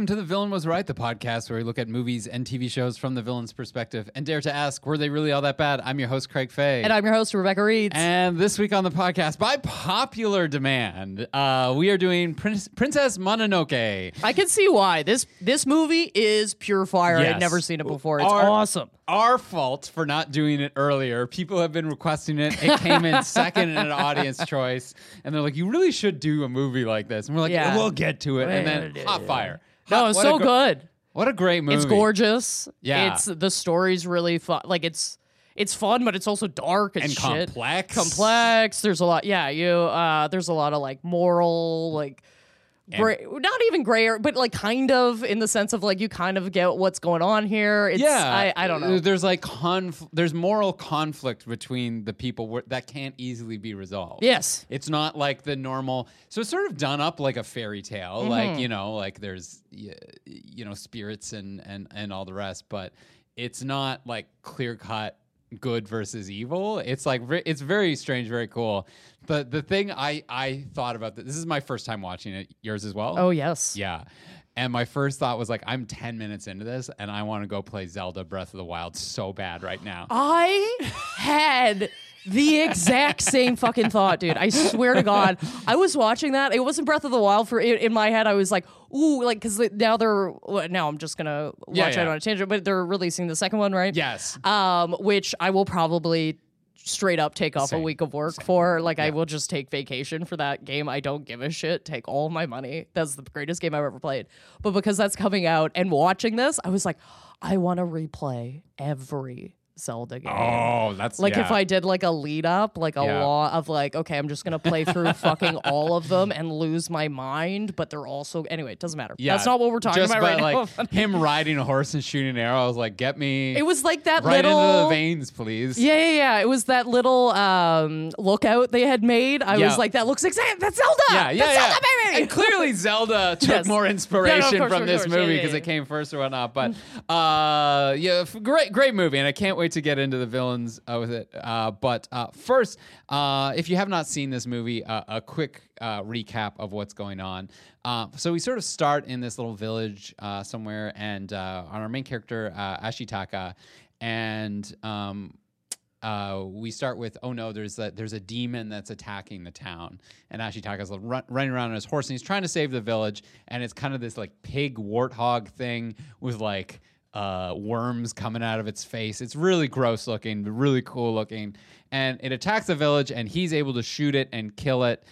Welcome to The Villain Was Right, the podcast where we look at movies and TV shows from the villain's perspective and dare to ask, were they really all that bad? I'm your host, Craig Fay. And I'm your host, Rebecca Reeds. And this week on the podcast, by popular demand, uh, we are doing Prince- Princess Mononoke. I can see why. This this movie is pure fire. Yes. I'd never seen it before. It's Our- awesome. Our fault for not doing it earlier. People have been requesting it. It came in second in an audience choice. And they're like, you really should do a movie like this. And we're like, Yeah. we'll get to it. And then hot fire. No, it's so gr- good. What a great movie. It's gorgeous. Yeah. It's the story's really fun. Like it's it's fun, but it's also dark as And shit. complex. Complex. There's a lot. Yeah, you. Uh, there's a lot of like moral, like. Gray, not even gray, but like kind of in the sense of like you kind of get what's going on here. It's, yeah, I, I don't know. There's like conf- there's moral conflict between the people where, that can't easily be resolved. Yes. it's not like the normal. So it's sort of done up like a fairy tale, Mm-hmm. like you know, like there's you know spirits and and and all the rest, but it's not like clear cut good versus evil. It's like it's very strange, very cool. But the thing I I thought about this, this is my first time watching it. Yours as well. Oh yes. Yeah. And my first thought was like, I'm 10 minutes into this and I want to go play Zelda Breath of the Wild so bad right now. I had the exact same fucking thought, dude. I swear to God, I was watching that. It wasn't Breath of the Wild for in, in my head. I was like, ooh, like because now they're now I'm just gonna watch Yeah, it yeah. on a tangent, but they're releasing the second one, right? yes. Um, which I will probably straight up take off Same. a week of work for. Like I will just take vacation for that game. I don't give a shit. Take all my money. That's the greatest game I've ever played. But because that's coming out and watching this, I was like, I want to replay every Zelda game. Oh, that's Like if. I did like a lead up, like a Yeah. lot of like, okay, I'm just gonna play through fucking all of them and lose my mind, but they're also anyway, it doesn't matter. Yeah, That's not what we're talking just about right now. like him riding a horse and shooting an arrow. I was like, get me it was like that right little into the veins, please. Yeah, yeah, yeah. It was that little um, lookout they had made. I Yeah. was like, that looks exact. That's Zelda. Yeah, yeah, That's yeah. Zelda, baby. And clearly, Zelda took Yes. more inspiration no, of course, from this course. Yeah, movie yeah, because yeah. it came first or whatnot. But uh, yeah, great, great movie, and I can't wait to get into the villains uh, with it. Uh, but uh, first, uh, if you have not seen this movie, uh, a quick uh, recap of what's going on. So we sort of start in this little village uh, somewhere, and uh, on our main character uh, Ashitaka, and um, uh, we start with oh no, there's a there's a demon that's attacking the town, and Ashitaka's run, running around on his horse, and he's trying to save the village, and it's kind of this like pig warthog thing with like uh, worms coming out of its face. It's really gross looking, really cool looking, and it attacks the village, and he's able to shoot it and kill it.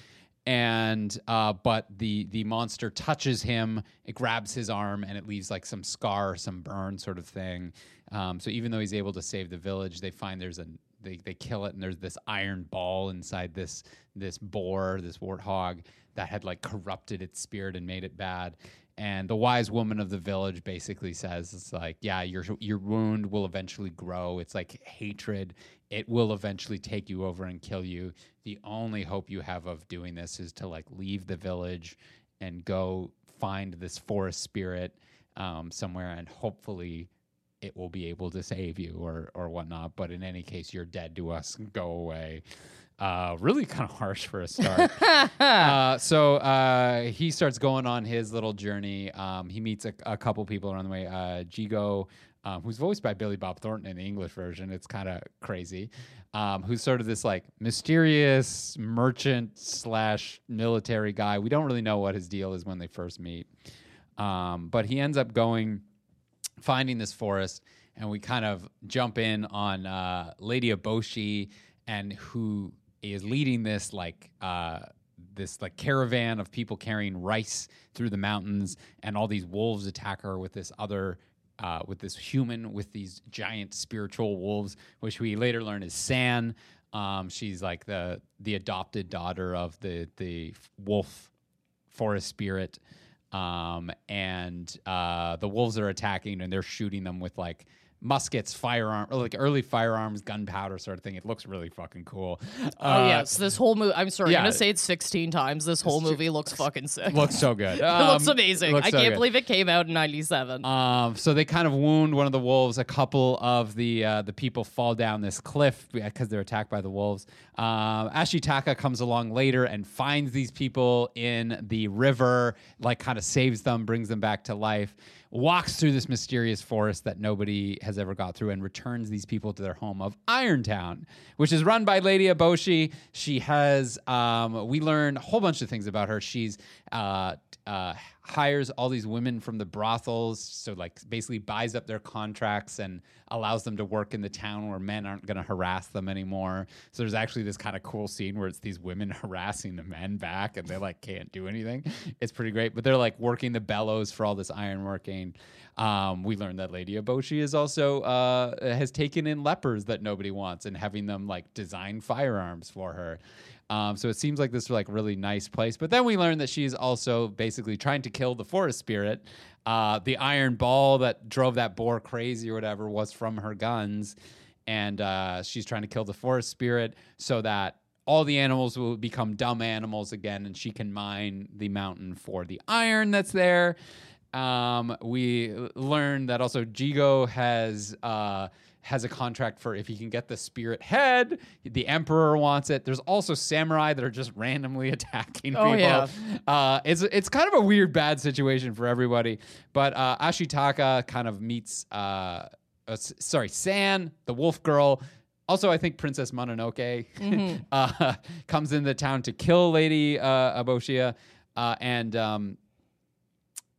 And uh, but the the monster touches him, it grabs his arm, and it leaves like some scar, some burn, sort of thing. Um, so even though he's able to save the village, they find there's a they, they kill it and there's this iron ball inside this this boar, this warthog that had like corrupted its spirit and made it bad. And the wise woman of the village basically says it's like, yeah, your your wound will eventually grow. It's like hatred. It will eventually take you over and kill you. The only hope you have of doing this is to like leave the village and go find this forest spirit um, somewhere and hopefully it will be able to save you or or whatnot. But in any case, you're dead to us. Go away. Uh, really kind of harsh for a start. uh, so uh, he starts going on his little journey. Um, he meets a, a couple people along the way. Uh, Jigo, um, who's voiced by Billy Bob Thornton in the English version. It's kind of crazy. Um, who's sort of this like mysterious merchant slash military guy. We don't really know what his deal is when they first meet. Um, but he ends up going finding this forest, and we kind of jump in on uh, Lady Eboshi, and who is leading this like uh, this like caravan of people carrying rice through the mountains, and all these wolves attack her with this other. Uh, with this human with these giant spiritual wolves, which we later learn is San. Um, she's like the the adopted daughter of the the wolf forest spirit um, and uh, the wolves are attacking and they're shooting them with like muskets, firearm, like early firearms, gunpowder sort of thing. It looks really fucking cool. Oh Uh, yes, this whole movie. I'm sorry, yeah. I'm gonna say it 16 times. This whole movie looks fucking sick. looks so good. it looks Um, amazing. looks I so can't good. believe it came out in '97. Um, so they kind of wound one of the wolves. A couple of the uh, the people fall down this cliff because they're attacked by the wolves. Um, Ashitaka comes along later and finds these people in the river, like kind of saves them, brings them back to life. Walks through this mysterious forest that nobody has ever got through and returns these people to their home of Irontown, which is run by Lady Eboshi. She has, um, we learn a whole bunch of things about her. She's uh, uh, hires all these women from the brothels, so like basically buys up their contracts and allows them to work in the town where men aren't going to harass them anymore. So there's actually this kind of cool scene where it's these women harassing the men back, and they like can't do anything. It's pretty great, but they're like working the bellows for all this ironworking. Um, we learned that Lady Eboshi is also uh, has taken in lepers that nobody wants and having them like design firearms for her. Um, so it seems like this is like really nice place. But then we learn that she's also basically trying to kill the forest spirit. Uh, the iron ball that drove that boar crazy or whatever was from her guns, and uh, she's trying to kill the forest spirit so that all the animals will become dumb animals again, and she can mine the mountain for the iron that's there. Um, we l- learned that also Jigo has uh, has a contract for if he can get the spirit head. The emperor wants it. There's also samurai that are just randomly attacking Oh, people. yeah. Uh, it's it's kind of a weird bad situation for everybody. But uh, Ashitaka kind of meets uh, uh, sorry San, the wolf girl. Also, I think Princess Mononoke uh, comes into town to kill Lady uh, Aboshia, uh, and um,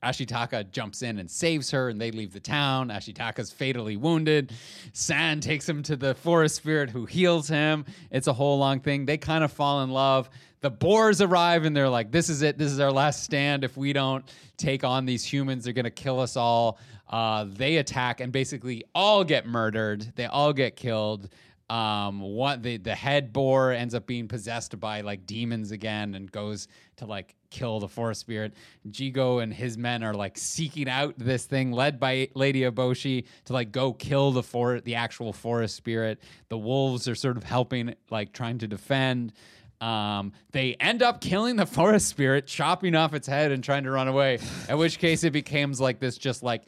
Ashitaka jumps in and saves her, and they leave the town. Ashitaka's fatally wounded. San takes him to the forest spirit who heals him. It's a whole long thing. They kind of fall in love. The boars arrive and they're like, This is it. This is our last stand. If we don't take on these humans, they're going to kill us all. Uh, they attack and basically all get murdered. They all get killed um what the the head boar ends up being possessed by like demons again and goes to like kill the forest spirit jigo and his men are like seeking out this thing led by lady eboshi to like go kill the for the actual forest spirit the wolves are sort of helping like trying to defend um, they end up killing the forest spirit, chopping off its head and trying to run away. At which case, it becomes like this, just like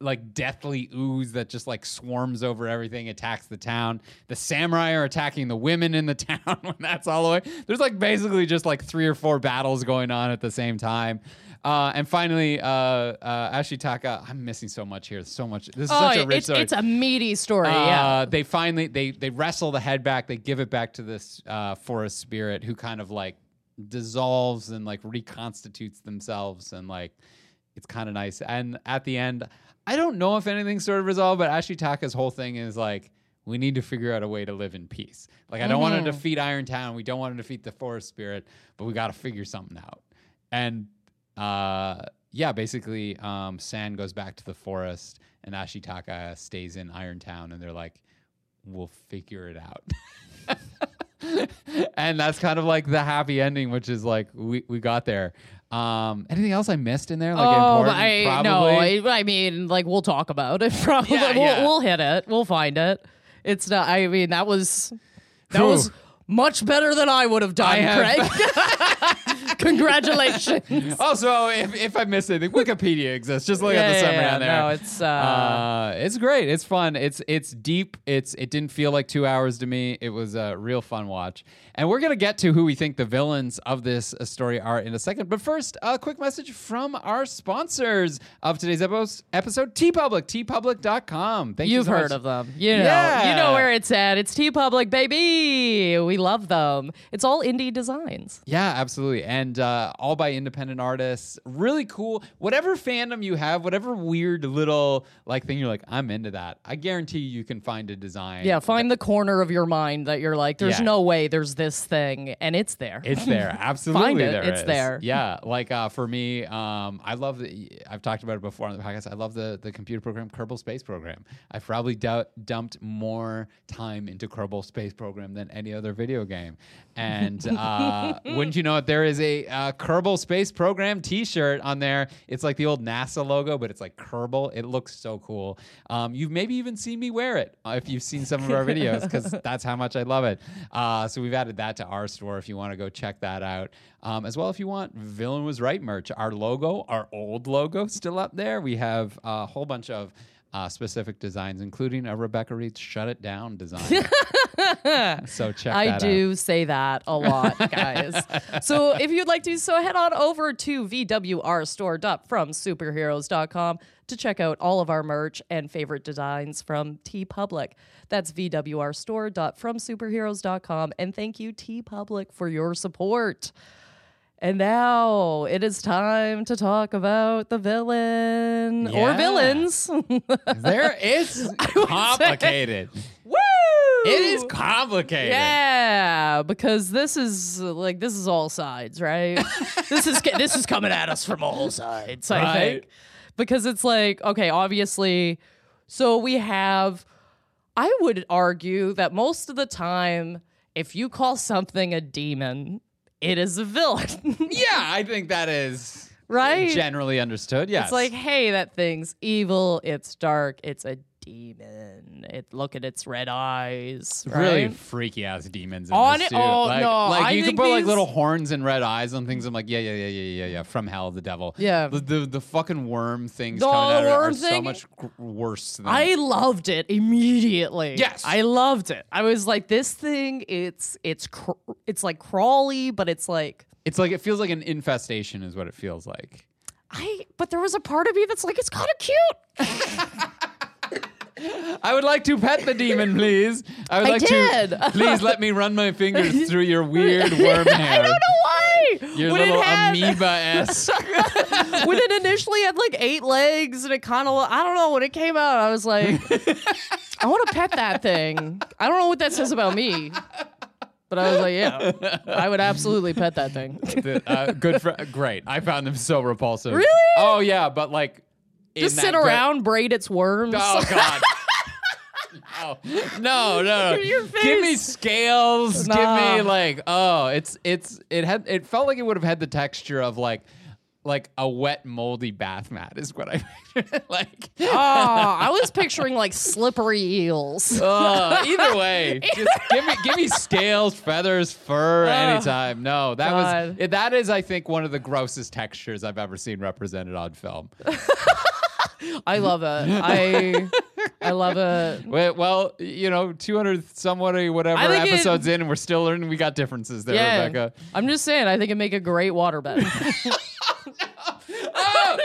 like deathly ooze that just like swarms over everything, attacks the town. The samurai are attacking the women in the town when that's all the way. There's like basically just like three or four battles going on at the same time. Uh, and finally, uh, uh, Ashitaka, I'm missing so much here. So much. This is oh, such a rich it's story. it's a meaty story. Uh, yeah. They finally they they wrestle the head back. They give it back to this uh, forest spirit who kind of like dissolves and like reconstitutes themselves and like it's kind of nice. And at the end, I don't know if anything's sort of resolved, but Ashitaka's whole thing is like we need to figure out a way to live in peace. Like I don't want to defeat Iron Town. We don't want to defeat the forest spirit, but we got to figure something out. And uh, yeah, basically, um, San goes back to the forest, and Ashitaka stays in Iron Town, and they're like, "We'll figure it out." and that's kind of like the happy ending, which is like we, we got there. Um, anything else I missed in there? Like oh, important? I Probably. no. I, I mean, like we'll talk about it. Probably Yeah, we'll, yeah. we'll hit it. We'll find it. It's not. I mean, that was that Phew. was much better than I would have done, I have- Craig. Congratulations. Also, if, if I miss anything, Wikipedia exists. Just look at the Yeah, summary yeah, on there. No, it's uh, Uh, it's great. It's fun. It's it's deep. It's it didn't feel like two hours to me. It was a real fun watch. And we're gonna get to who we think the villains of this uh, story are in a second. But first, a quick message from our sponsors of today's epi- episode: TeePublic, TeePublic.com. Thank you You've so heard much. of them. You know. Yeah. You know where it's at. It's TeePublic, baby. We love them. It's all indie designs. Yeah, absolutely. And uh, all by independent artists. Really cool. Whatever fandom you have, whatever weird little like thing you're like, I'm into that. I guarantee you can find a design. Yeah, find the corner of your mind that you're like, there's Yeah. no way there's this thing, and it's there. It's there. Absolutely Find it. there It's is. there. Yeah. Like uh, for me, um, I love the I've talked about it before on the podcast. I love the the computer program Kerbal Space Program. I've probably dou- dumped more time into Kerbal Space Program than any other video game. And uh, wouldn't you know it, there is a a uh, Kerbal Space Program T-shirt on there. It's like the old NASA logo, but it's like Kerbal. It looks so cool. Um, you've maybe even seen me wear it uh, if you've seen some of our videos, because that's how much I love it. Uh, so we've added that to our store if you want to go check that out. Um, as well, if you want Villain Was Right merch, our logo, our old logo, still up there. We have a whole bunch of uh, specific designs, including a Rebecca Reed's "Shut It Down" design. so check. I do Out. say that a lot, guys. so if you'd like to, so head on over to VWRstore.fromsuperheroes.com to check out all of our merch and favorite designs from TeePublic. That's VWRstore.fromsuperheroes.com. And thank you, TeePublic, for your support. And now it is time to talk about the villain or Yeah. villains. There is complicated. Woo! It is complicated. Yeah, because this is like this is all sides, right? this is this is coming at us from all sides. I Right. think because it's like okay, obviously, so we have. I would argue that most of the time, if you call something a demon, it is a villain, Yeah, I think that is right? generally understood. Yes. It's like, hey, that thing's evil. It's dark. It's a demon. It look at its red eyes. really freaky ass demons On it- suit. oh, like, no, like I you can put like little horns and red eyes on things. I'm like, yeah, yeah, yeah, yeah, yeah, yeah. From hell, the devil. Yeah. The the, the fucking worm things The coming out are worm so much worse than I loved it immediately. Yes. I loved it. I was like, this thing, it's it's cr- it's like crawly, but it's like It's like it feels like an infestation, is what it feels like. I. But there was a part of me that's like, it's kind of cute. I would like to pet the demon, please. I would I like did. to. Please let me run my fingers through your weird worm hair. I don't know why. Your when little amoeba esque. when it initially had like eight legs and it kind of, I don't know. When it came out, I was like, I want to pet that thing. I don't know what that says about me. But I was like, yeah, I would absolutely pet that thing. uh, good for great. I found them so repulsive. Really? Oh yeah, but like Just sit around, braid its worms. Oh god. No, no, no. Give me scales. Nah. Give me like, oh, it's it's it had it felt like it would have had the texture of like like a wet moldy bath mat is what I like. Oh, I was picturing like slippery eels. Uh, either way, just give me give me scales, feathers, fur, anytime. No, that was God. it- that is I think one of the grossest textures I've ever seen represented on film. I love it. I I love it. Well, well, you know, 200 somewhat or whatever I think it- episodes in, and we're still learning we got differences there, Yeah, Rebecca. I'm just saying. I think it'd make a great waterbed. Oh,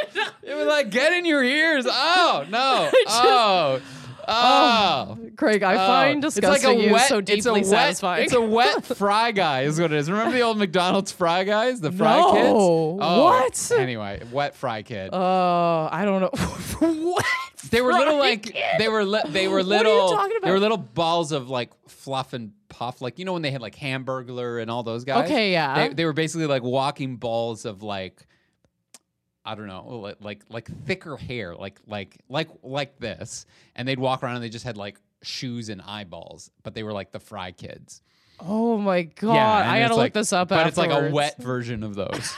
it was like get in your ears. Oh no. Oh. Oh. oh. Craig, I Oh. find disgusting you so it's a deeply wet, satisfying. It's a wet fry guy, is what it is. Remember the old McDonald's fry guys, the fry No. kids? Oh, What? Anyway, wet fry kid. Oh, I don't know. what? they were little like kid? they were li- they were are you little they were little balls of like fluff and puff like you know when they had like Hamburglar and all those guys. Okay, yeah. They, they were basically like walking balls of like I don't know, like, like like thicker hair, like like like like this, and they'd walk around and they just had like shoes and eyeballs, but they were like the Fry Kids. Oh my god! and I gotta look like- this up. But it's like a wet version of those.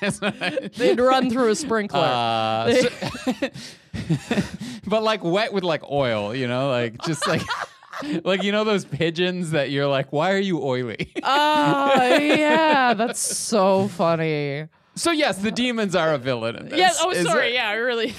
That's what I- They'd run through a sprinkler. uh, so- but like wet with like oil, you know, like just like like you know those pigeons that you're like, why are you oily? oh yeah, that's so funny. so yes, the demons are a villain. In this. Yes. Oh, Is sorry. it- Yeah, I really.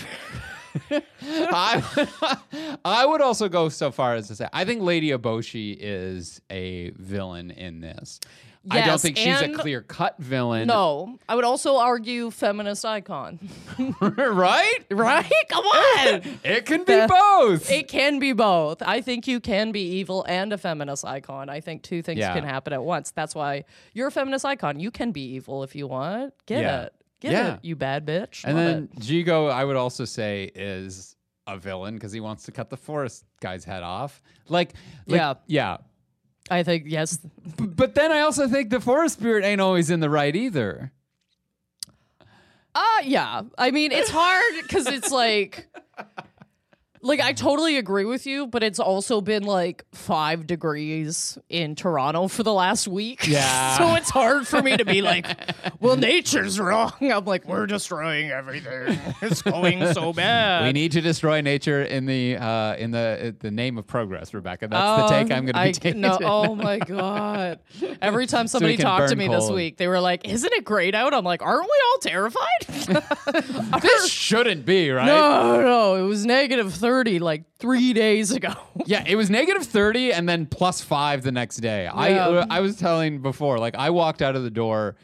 I, I would also go so far as to say I think Lady Eboshi is a villain in this. I don't think she's a clear cut villain. No, I would also argue feminist icon. right? right? Come on. It can be The- both. It can be both. I think you can be evil and a feminist icon. I think two things Yeah. can happen at once. That's why you're a feminist icon. You can be evil if you want. Get Yeah. it. Get Yeah. it, you bad bitch. And Love then it. Jigo, I would also say, is a villain because he wants to cut the forest guy's head off. Like, like- Yeah. yeah. I think yes. B- But then I also think the forest spirit ain't always in the right either. Uh yeah. I mean, it's hard because it's like like I totally agree with you, but it's also been like five degrees in Toronto for the last week. Yeah. so it's hard for me to be like, well, nature's wrong. I'm like, we're destroying everything. It's going so bad. We need to destroy nature in the uh, in the the name of progress, Rebecca. That's the take I'm going to be Um, I- taking. No, oh my god! Every time somebody can talked to me this week, they were like, "Isn't it great out?" I'm like, "Aren't we all terrified?" this shouldn't be right. no, no, it was negative thirty like three days ago. Yeah, it was negative 30 and then plus 5 the next day. I Yeah. uh, I was telling before like I walked out of the door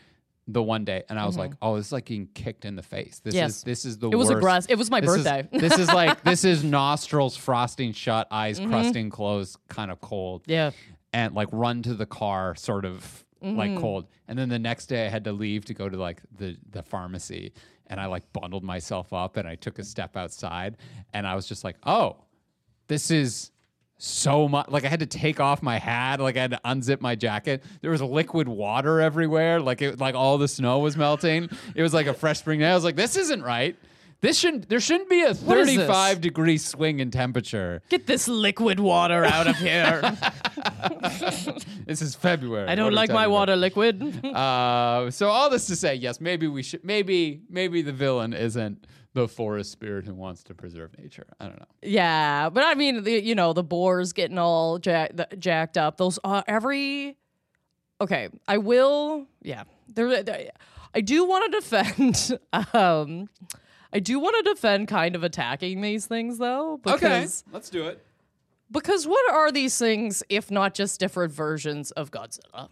the one day and I was like, "Oh, this is like getting kicked in the face. This Mm-hmm. Yes. is this is the It was worst. aggressive. It was my This is- birthday. this is like this is nostrils frosting shut, eyes crusting closed, kind of cold. Mm-hmm. yeah. And like run to the car sort of like Mm-hmm. cold. And then the next day I had to leave to go to like the the pharmacy and I like bundled myself up and I took a step outside and I was just like, "Oh, this is so much like I had to take off my hat, like I had to unzip my jacket. There was liquid water everywhere, like it like all the snow was melting. It was like a fresh spring day. I was like, this isn't right. This shouldn't there shouldn't be a What is this? 35 degree swing in temperature. Get this liquid water out of here. This is February. I don't like my time. water liquid. Uh, so all this to say, yes, maybe we should maybe maybe the villain isn't the forest spirit who wants to preserve nature. I don't know. yeah, but I mean, the, you know, the boars getting all jack- the, jacked up. Those uh, every. Okay, I will. Yeah, there. there- I do want to defend. um, I do want to defend kind of attacking these things though, because let's do it. because what are these things if not just different versions of Godzilla?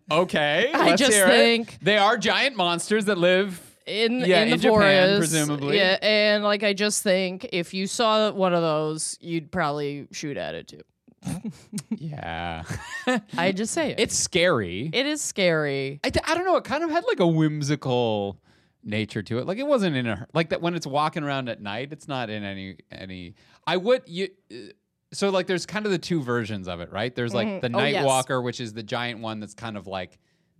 Okay, I let's just hear it. think- they are giant monsters that live in Yeah, in the in Japan, forest, presumably. Yeah, and like I just think if you saw one of those, you'd probably shoot at it too. Yeah. I just say it. it's scary. it is scary. I, I don't know. It kind of had like a whimsical nature to it. Like it wasn't in a like that when it's walking around at night. It's not in any any. I would you. Uh, so like there's kind of the two versions of it, right? There's like the Oh, Night yes. Walker, which is the giant one that's kind of like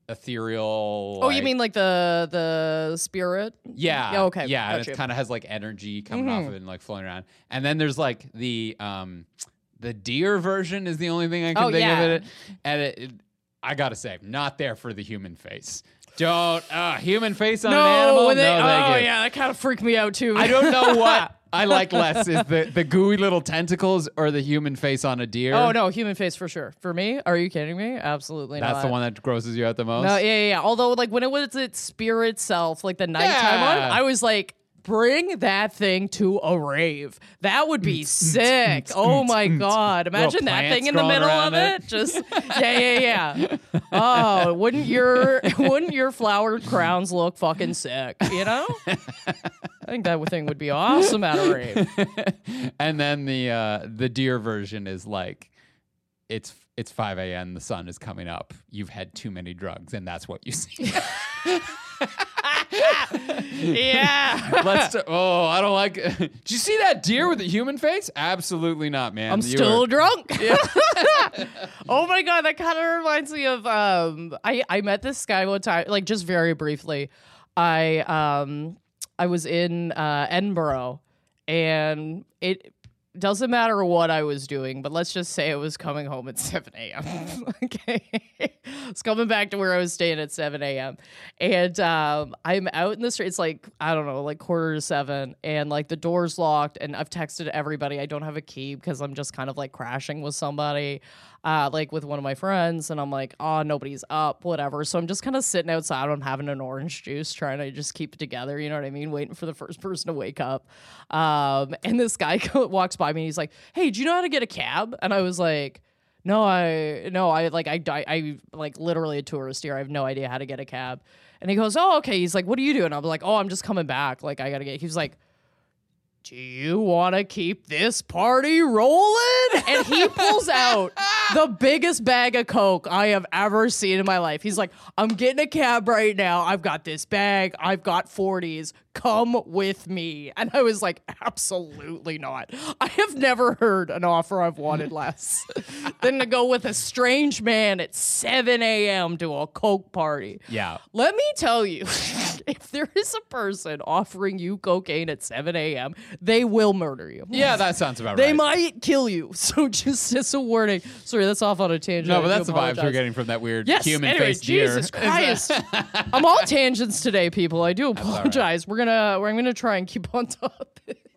ethereal. Oh, you mean like the the spirit? Yeah. Yeah, okay, Yeah, it kind of has like energy coming off of it and like flowing around. And then there's like the um the deer version is the only thing I can Oh, think yeah. of it. And it, it- I gotta say, not there for the human face. Don't uh human face on an animal. they, no, oh you. yeah, that kind of freaked me out too. I don't know what I like less is the, the gooey little tentacles or the human face on a deer. oh no, human face for sure. For me, are you kidding me? Absolutely not. That's not. the one that grosses you out the most. No, yeah, yeah, yeah. Although, like when it was its spirit self, like the nighttime one, I was like, bring that thing to a rave. That would be sick. Oh my god! Imagine that thing in the middle of it. it. Just yeah, yeah, yeah. Oh, wouldn't your wouldn't your flowered crowns look fucking sick? You know. I think that thing would be awesome at a rave. and then the uh, the deer version is like it's it's 5 a.m. the sun is coming up you've had too many drugs and that's what you see Yeah. let's t- oh i don't like did you see that deer with the human face absolutely not man I'm You still were- drunk. oh my god, that kind of reminds me of um I I met this guy one time like just very briefly. I um I was in uh Edinburgh and it doesn't matter what I was doing, but let's just say I was coming home at 7 a.m. okay. it's coming back to where I was staying at 7 a.m. And um, I'm out in the street. It's like, I don't know, like quarter to seven. And like the door's locked. And I've texted everybody. I don't have a key because I'm just kind of like crashing with somebody, uh, like with one of my friends. And I'm like, oh, nobody's up, whatever. So I'm just kind of sitting outside. I'm having an orange juice, trying to just keep it together. You know what I mean? Waiting for the first person to wake up. Um, and this guy walks by me. He's like, hey, do you know how to get a cab? And I was like, no, I no, I like I I, I like literally a tourist here. I have no idea how to get a cab. And he goes, "Oh, okay." He's like, "What are you doing?" I'm like, "Oh, I'm just coming back. Like I got to get." He was like, "Do you want to keep this party rolling?" And he pulls out the biggest bag of coke I have ever seen in my life. He's like, "I'm getting a cab right now. I've got this bag. I've got 40s. Come with me." And I was like, "Absolutely not. I have never heard an offer I've wanted less than to go with a strange man at 7 a.m. to a coke party." yeah Let me tell you, if there is a person offering you cocaine at 7 a.m., they will murder you. Yeah, that sounds about They right. They might kill you. So just as a warning. Sorry, that's off on a tangent. no, but that's the vibes we're getting from that weird Yes. human anyway, deer. Jesus Christ. I'm all tangents today, people. I do apologize. We're gonna we're gonna try and keep on topic.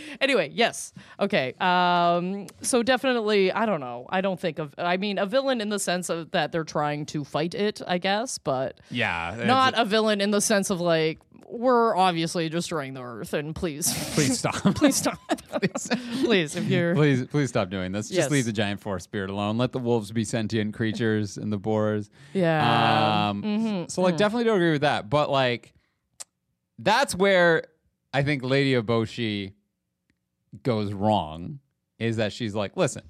anyway, yes. Okay. Um, so definitely, I don't know. I don't think of. I mean, a villain in the sense of that they're trying to fight it, I guess, but yeah, not a villain in the sense of like we're obviously destroying the earth, and please, Please stop. please stop, please, if you're. Please, please stop doing this. Just Yes. leave the giant forest spirit alone. Let the wolves be sentient creatures and the boars. Yeah. Um, So, like, definitely don't agree with that. But like, that's where I think Lady Eboshi goes wrong. Is that she's like, listen,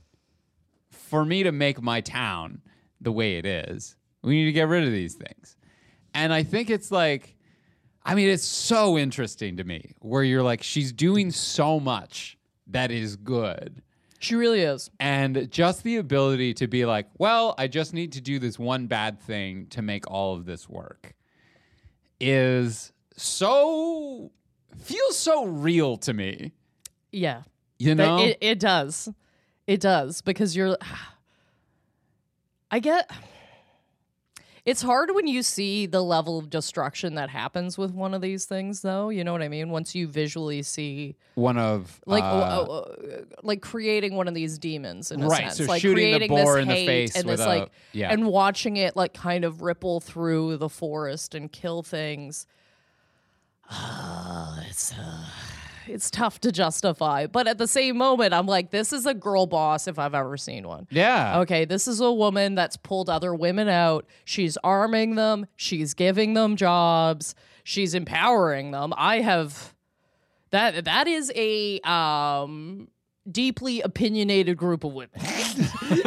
for me to make my town the way it is, we need to get rid of these things. And I think it's like, I mean, it's so interesting to me where you're like, she's doing so much that is good. She really is. And just the ability to be like, well, I just need to do this one bad thing to make all of this work is so, feels so real to me. Yeah. You know? It, it does. It does because you're. I get. It's hard when you see the level of destruction that happens with one of these things, though. You know what I mean? Once you visually see, one of like, uh, oh, oh, uh, like creating one of these demons in a Right, sense, so like shooting the creating boar this in the hate face and this a- like, yeah. and watching it like kind of ripple through the forest and kill things. it's uh, it's tough to justify, but at the same moment, I'm like, this is a girl boss if I've ever seen one. yeah. Okay, this is a woman that's pulled other women out. She's arming them. She's giving them jobs. She's empowering them. I have that. That is a um deeply opinionated group of women. Do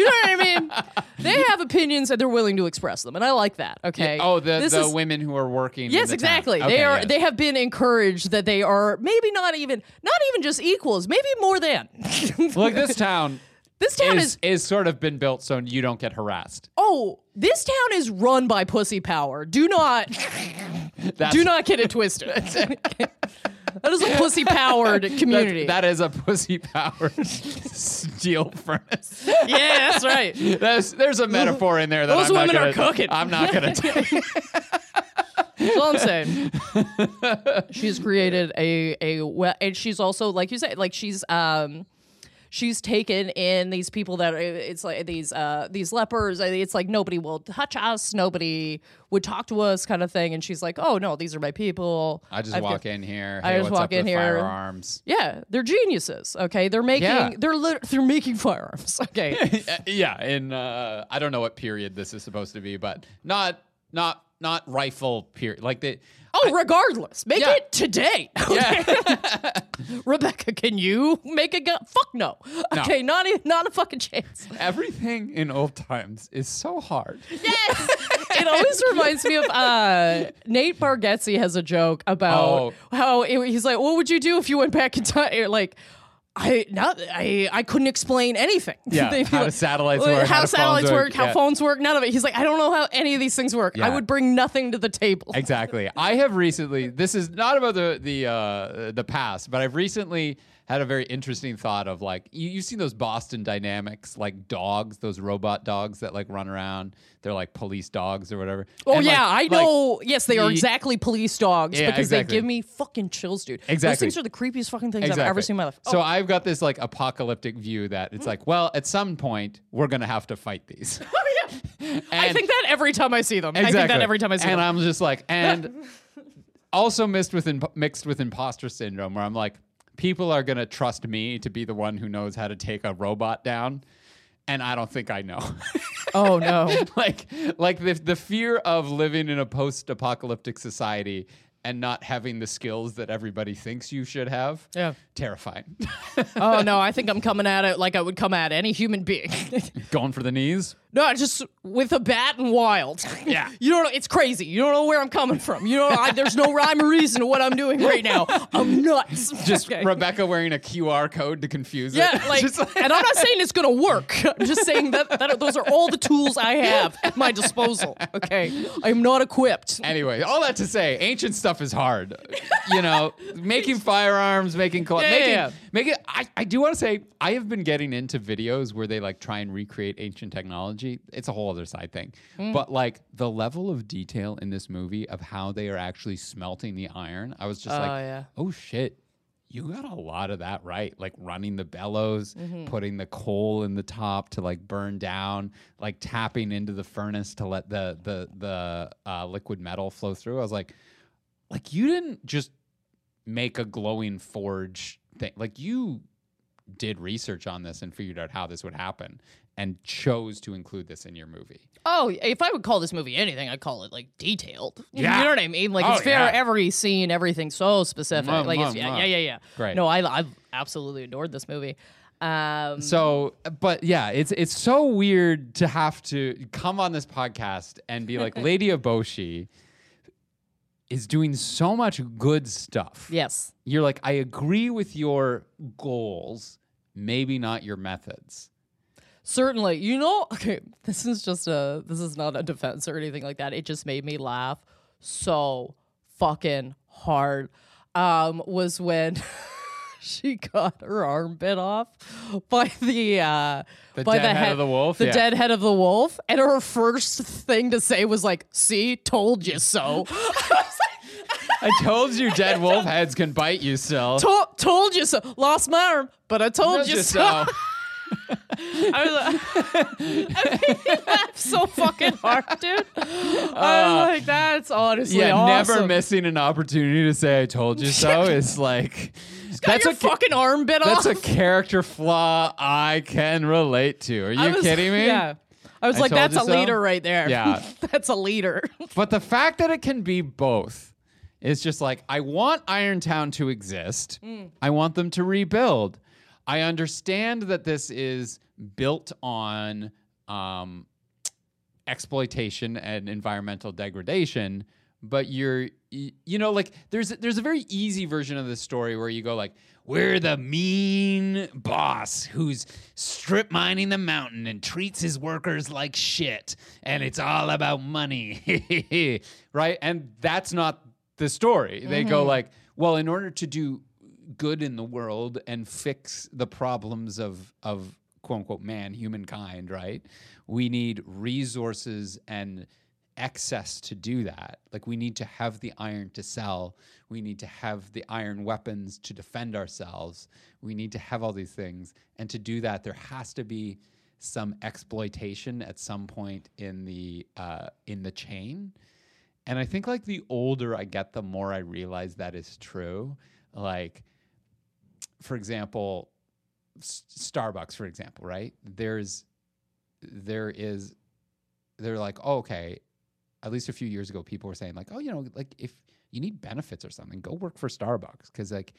you know what I mean? They have opinions and they're willing to express them, and I like that. Okay. Oh, the, This the is- women who are working. in Yes, the exactly. Okay, they are. yes. They have been encouraged that they are maybe not even not even just equals, maybe more than. Look, this town this town is, is is sort of been built so you don't get harassed. Oh, this town is run by pussy power. Do not do not get it twisted. that is a pussy powered community. that is a pussy powered steel furnace. yeah, that's right. There's, there's a metaphor in there that Those I'm women not are gonna, cooking. I'm not going to take. That's all I'm saying. she's created a a we- and she's also like you said, like she's um she's taken in these people that are, it's like these uh these lepers. It's like nobody will touch us, nobody would talk to us, kind of thing. And she's like, oh no, these are my people. I just I've walk in here. I just what's walk up in here. Firearms. Yeah, they're geniuses. Okay, they're making Yeah. they're lit they're making firearms. Okay, yeah, and uh, I don't know what period this is supposed to be, but not not not rifle period. Like the Oh, regardless, make Yeah. it today. yeah. Rebecca, can you make a gun? Fuck no. Okay, not even, not a fucking chance. Everything in old times is so hard. Yes. it always reminds me of uh, Nate Bargatze has a joke about Oh. how it- he's like, "What would you do if you went back in time?" Like. I not I I couldn't explain anything. Yeah, how satellites work, how, how satellites phones work, work, how yeah. phones work, none of it. He's like, I don't know how any of these things work. I would bring nothing to the table. Exactly. I have recently. This is not about the the uh, the past, but I've recently had a very interesting thought of like you, you've seen those Boston Dynamics like dogs, those robot dogs that like run around. They're like police dogs or whatever. Oh And, like- yeah, I like- know. yes, they are exactly police dogs Yeah, because exactly. they give me fucking chills, dude. Exactly. Those Exactly. things are the creepiest fucking things I've ever seen in my life. So Oh, I've got this like apocalyptic view that it's hmm. like, well, at some point we're gonna have to fight these. Oh, I think that every time I see them. Exactly. I think that every time I see and them. And I'm just like, and also mixed with imp- mixed with imposter syndrome, where I'm like, people are gonna trust me to be the one who knows how to take a robot down, and I don't think I know. oh no. like, like the the fear of living in a post-apocalyptic society and not having the skills that everybody thinks you should have. Yeah. Terrifying. Oh no, I think I'm coming at it like I would come at any human being. Going for the knees. No, just with a bat and wild. Yeah. you don't know. It's crazy. You don't know where I'm coming from. You know, I, there's no rhyme or reason to what I'm doing right now. I'm nuts. Just Okay. Rebecca wearing a QR code to confuse Yeah, it. like, Just and I'm not saying it's gonna work. I'm just saying that, that those are all the tools I have at my disposal. Okay, I'm not equipped. Anyway, all that to say, ancient stuff is hard. You know, making firearms, making cl- Yeah, making yeah, yeah. Making. I, I do want to say I have been getting into videos where they like try and recreate ancient technology. It's a whole other side thing, Hmm. but like the level of detail in this movie of how they are actually smelting the iron, I was just Oh, like, yeah. oh shit. You got a lot of that right, like running the bellows, Mm-hmm. putting the coal in the top to like burn down, like tapping into the furnace to let the the the uh, liquid metal flow through. I was like, like you didn't just make a glowing forge thing. Like you did research on this and figured out how this would happen and chose to include this in your movie. Oh, if I would call this movie anything, I'd call it like detailed. Yeah. You know what I mean? Like Oh, it's fair, yeah. every scene, everything so specific. Mwah, like it's yeah, mwah. yeah, yeah, yeah. Great. No, I I absolutely adored this movie. Um, So, but yeah, it's it's so weird to have to come on this podcast and be like, Lady of Boshi is doing so much good stuff. yes. You're like, I agree with your goals, maybe not your methods. Certainly. You know, okay, this is just a this is not a defense or anything like that. It just made me laugh so fucking hard. Um was when she got her arm bit off by the uh The by dead the head of the wolf? The Yeah. dead head of the wolf. And her first thing to say was like, see, told you so. I told you dead wolf heads can bite you still. To- told you so. Lost my arm, but I told Told you you so. so. I was like, I made me laugh so fucking hard, dude. I was like, that's honestly Uh, yeah, awesome. never missing an opportunity to say "I told you so" is like that's a fucking arm bit that's off. That's a character flaw I can relate to. Are you was- kidding me? Yeah. I was I like, that's a so? leader right there. Yeah. that's a leader. But the fact that it can be both is just like I want Irontown to exist. Mm. I want them to rebuild. I understand that this is built on um, exploitation and environmental degradation, but you're you know like there's there's a very easy version of this story where you go like we're the mean boss who's strip mining the mountain and treats his workers like shit and it's all about money. Right? And that's not the story. They go mm-hmm. like well in order to do good in the world and fix the problems of of quote unquote man humankind right we need resources and excess to do that like we need to have the iron to sell we need to have the iron weapons to defend ourselves we need to have all these things and to do that there has to be some exploitation at some point in the uh, in the chain and I think like the older I get, the more I realize that is true. Like, for example, S- Starbucks, for example, right? There's, there is, they're like, oh, okay. At least a few years ago, people were saying like, oh, you know, like if you need benefits or something, go work for Starbucks because like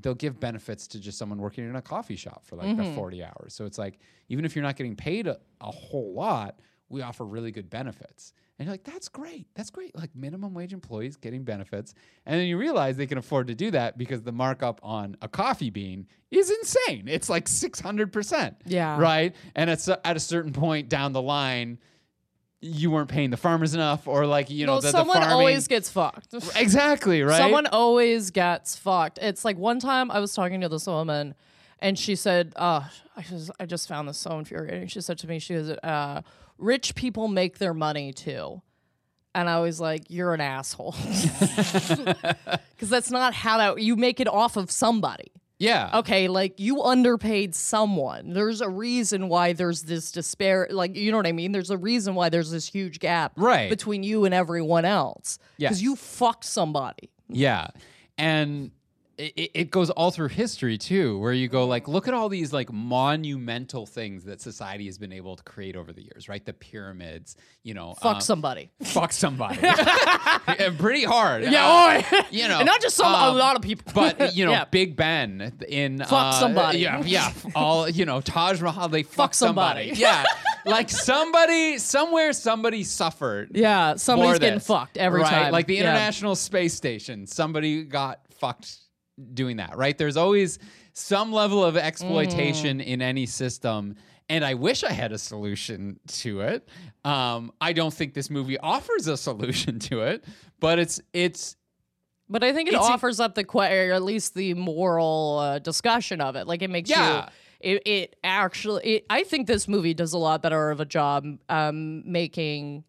they'll give benefits to just someone working in a coffee shop for like the mm-hmm. 40 hours. So it's like even if you're not getting paid a, a whole lot, we offer really good benefits. And you're like, that's great. That's great. Like minimum wage employees getting benefits. And then you realize they can afford to do that because the markup on a coffee bean is insane. It's like 600%. Yeah. Right. And it's at a certain point down the line, you weren't paying the farmers enough or like, you know, no, the, the someone farming. always gets fucked. Exactly. Right. Someone always gets fucked. It's like one time I was talking to this woman and she said, uh, I just, I just found this so infuriating. She said to me, she was, uh, rich people make their money too. And I was like, you're an asshole. Because that's not how that, you make it off of somebody. Yeah. Okay, like you underpaid someone. There's a reason why there's this despair. Like, you know what I mean? There's a reason why there's this huge gap Right. between you and everyone else. Yes. Because you fucked somebody. Yeah. And it, it goes all through history too, where you go like, look at all these like monumental things that society has been able to create over the years, right? The pyramids, you know, Fuck um, somebody. fuck somebody, pretty hard. Yeah, Uh, you know, and not just some, um, a lot of people. but you know, Yeah. Big Ben in Fuck uh, somebody. Yeah, yeah. All you know, Taj Mahal. They fuck, somebody. somebody. yeah, like somebody somewhere somebody suffered. yeah, somebody's getting this, fucked every right? time. Like the Yeah. International Space Station, somebody got fucked doing that, right? There's always some level of exploitation Mm. in any system. And I wish I had a solution to it. Um, I don't think this movie offers a solution to it, but it's it's But I think it It's offers up the que- or at least the moral uh, discussion of it. Like it makes Yeah. you. It, it actually. It, I think this movie does a lot better of a job um, making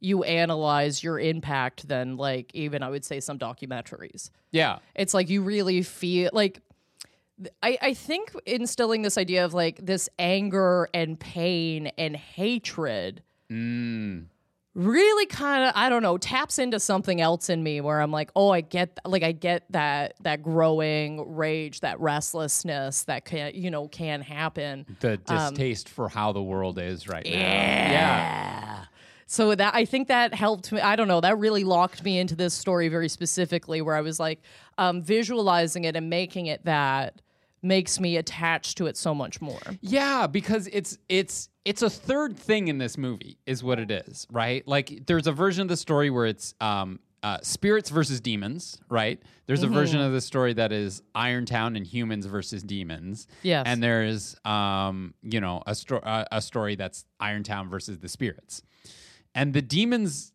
you analyze your impact than like even I would say some documentaries. yeah. It's like you really feel like. I, I think instilling this idea of like this anger and pain and hatred Mm. really kind of I don't know taps into something else in me where I'm like oh I get like I get that that growing rage that restlessness that can you know can happen The distaste for how the world is right now. yeah so that I think that helped me I don't know that really locked me into this story very specifically where I was like um, visualizing it and making it that makes me attached to it so much more Yeah, because it's it's it's a third thing in this movie, is what it is, right? Like there's a version of the story where it's um, uh, spirits versus demons, right? There's a version of the story that is Irontown and humans versus demons. Yes. and there's um, you know a sto- uh, a story that's Irontown versus the spirits, and the demons.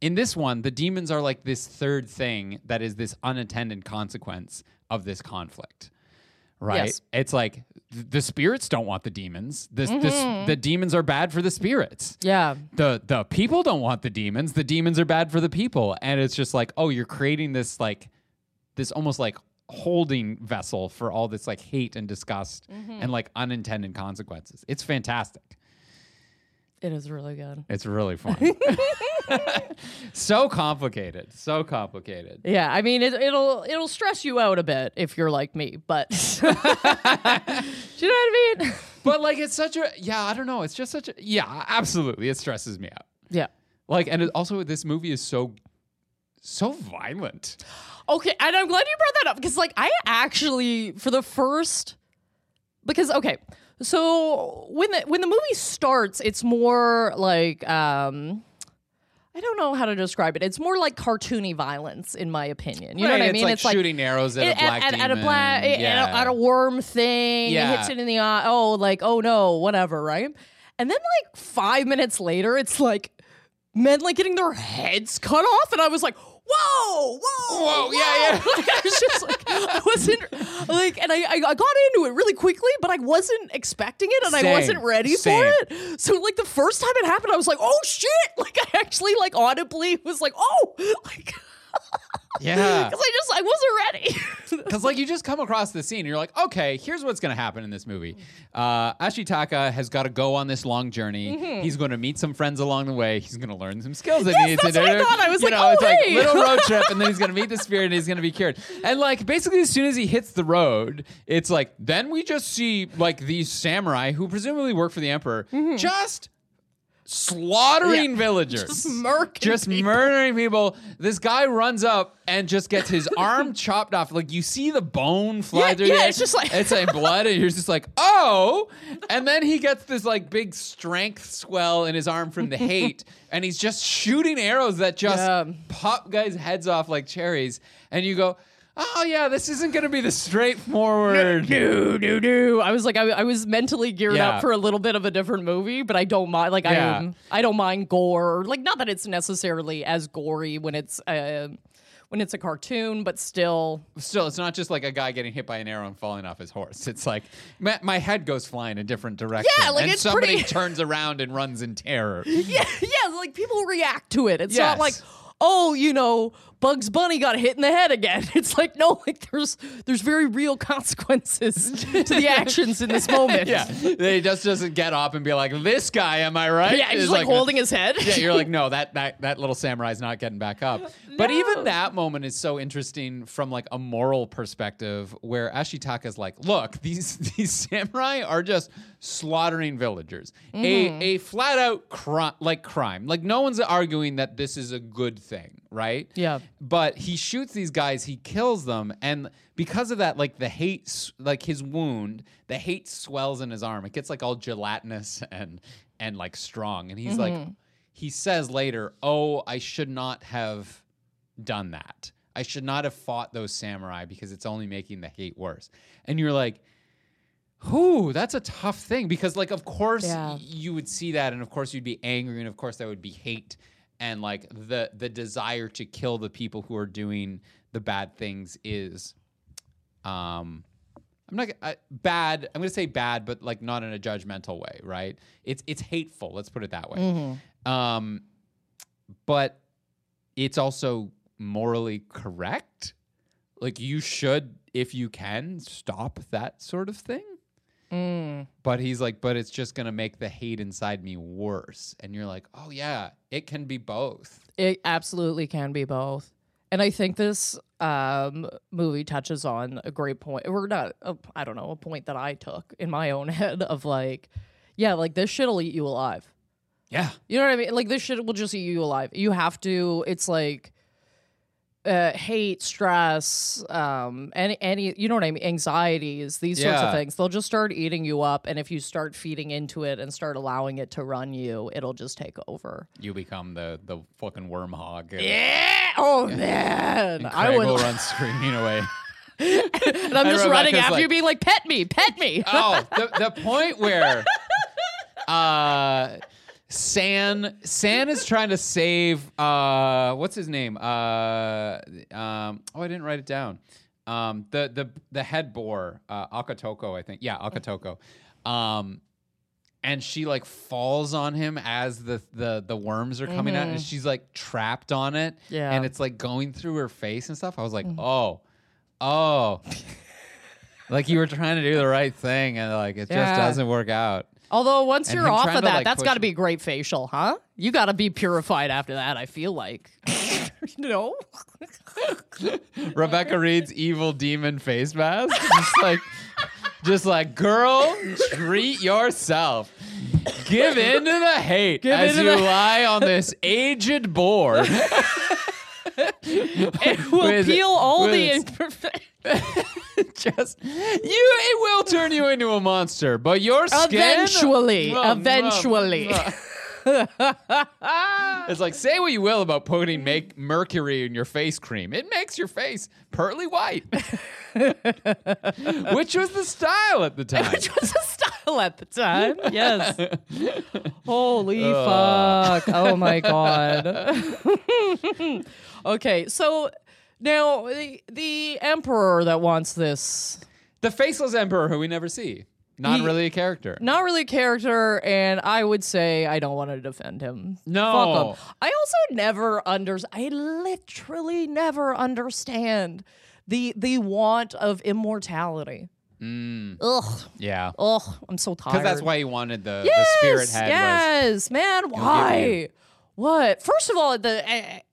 In this one, the demons are like this third thing that is this unintended consequence of this conflict right? Yes. It's like th- the spirits don't want the demons. This, this, mm-hmm. the demons are bad for the spirits. yeah The the people don't want the demons. The demons are bad for the people. And it's just like, oh, you're creating this like this almost like holding vessel for all this like hate and disgust mm-hmm. and like unintended consequences. It's fantastic. It is really good It's really fun. so complicated. So complicated. Yeah, I mean it, it'll it'll stress you out a bit if you're like me, but do you know what I mean? But like it's such a yeah, I don't know. It's just such a yeah, absolutely. It stresses me out. Yeah. Like, and it, also this movie is so, so violent. Okay, and I'm glad you brought that up because like I actually for the first because okay, so when the when the movie starts, it's more like um I don't know how to describe it. It's more like cartoony violence, in my opinion. You know Right, what I it's mean? like it's like shooting arrows at, at, a black at, at a demon. black at, a, at a worm thing. It Yeah. hits it in the eye. Oh, like oh no, whatever, right? And then like five minutes later, it's like men like getting their heads cut off, and I was like, whoa, whoa, Whoa, yeah, yeah. Like, I was just like, I wasn't like, and I, I I got into it really quickly, but I wasn't expecting it, and I wasn't ready same. for it. So like the first time it happened, I was like, oh shit! Like I actually like audibly was like, oh, like. Yeah. Because I just I wasn't ready. Because like you just come across the scene, and you're like, okay, here's what's gonna happen in this movie. Uh, Ashitaka has got to go on this long journey. He's going to meet some friends along the way. He's going to learn some skills that he needs that's to what I do. thought. I was you like, know, oh, it's like hey. little road trip, and then he's going to meet the spirit, and he's going to be cured. And like basically, as soon as he hits the road, it's like then we just see like these samurai who presumably work for the emperor just slaughtering villagers, Just murking just people. murdering people. This guy runs up and just gets his arm chopped off. Like you see the bone fly Yeah, through. yeah, the it's just like- it's like blood, and you're just like, oh. And then he gets this like big strength swell in his arm from the hate, and he's just shooting arrows that just Yeah. pop guys' heads off like cherries. And you go, oh yeah, this isn't gonna be the straightforward. no, no, no. I was like, I, I was mentally geared Yeah. up for a little bit of a different movie, but I don't mind. Like, Yeah. I, I don't mind gore. Like, not that it's necessarily as gory when it's uh, when it's a cartoon, but still, Still, it's not just like a guy getting hit by an arrow and falling off his horse. It's like my, my head goes flying a different direction. Yeah, like, and it's somebody pretty- turns around and runs in terror. yeah, yeah. Like people react to it. It's not like, oh, you know, Bugs Bunny got hit in the head again. It's like no, like there's there's very real consequences to the actions in this moment. yeah, he just doesn't get up and be like, "This guy, am I right?" yeah, he's Is like, holding his head. yeah, you're like, no, that that that little samurai's not getting back up. But even that moment is so interesting from like a moral perspective, where Ashitaka's like, look, these these samurai are just slaughtering villagers, Mm-hmm. a a flat out crime, like crime. Like no one's arguing that this is a good thing, right? Yeah. But he shoots these guys, he kills them, and because of that, like the hate, like his wound, the hate swells in his arm. It gets like all gelatinous and and like strong, and he's like, mm-hmm. he says later, "Oh, I should not have done that. I should not have fought those samurai because it's only making the hate worse." And you're like. Whew, that's a tough thing because, like, of course Yeah. y- you would see that, and of course you'd be angry, and of course that would be hate, and like the the desire to kill the people who are doing the bad things is, um, I'm not I, bad. I'm gonna say bad, but like not in a judgmental way, right? It's it's hateful. Let's put it that way. Um, but it's also morally correct. Like you should, if you can, stop that sort of thing. But he's like, but it's just gonna make the hate inside me worse. And you're like, oh yeah, it can be both. It absolutely can be both. And I think this um, movie touches on a great point, or not, I I don't know, a point that I took in my own head of like, yeah, like this shit will eat you alive. Yeah. You know what I mean? Like this shit will just eat you alive. You have to. It's like uh, hate, stress, um, any any. You know what I mean? Anxieties, these sorts of things. They'll just start eating you up, and if you start feeding into it and start allowing it to run you, it'll just take over. You become the the fucking worm hog. And, Yeah. Oh man, and I would. will run screaming away. and I'm just running after like- you, being like, "Pet me, pet me." oh, the, the point where uh San San is trying to save uh what's his name? Uh um oh I didn't write it down. Um the the the head boar, uh Akatoko, I think. Yeah, Akatoko. Um and she like falls on him as the the the worms are coming out and she's like trapped on it Yeah. and it's like going through her face and stuff. I was like, "Oh. Oh." like you were trying to do the right thing and like it just Yeah. doesn't work out. Although once And you're off of that, like, that's got to be great facial, huh? You got to be purified after that. I feel like, you know. Rebecca Reed's evil demon face mask. Just like, just like, girl, treat yourself. Give in to the hate as in you to the- lie on this aged board. It will peel all the imperfections. just you, it will turn you into a monster, but your skin Eventually, mwah, eventually. it's like say what you will about putting make mercury in your face cream. It makes your face pearly white, which was the style at the time. Which was the style at the time. Yes. Holy Uh. fuck. Oh my God. Okay, so now the, the emperor that wants this The faceless emperor who we never see. Not He- really a character. not really a character, and I would say I don't want to defend him. No. Fuck him. I also never under. I literally never understand the the want of immortality. Mm. Ugh, Yeah. ugh, I'm so tired. Because that's why he wanted the, Yes, the spirit head was yes, man. Why? What? First of all, the at,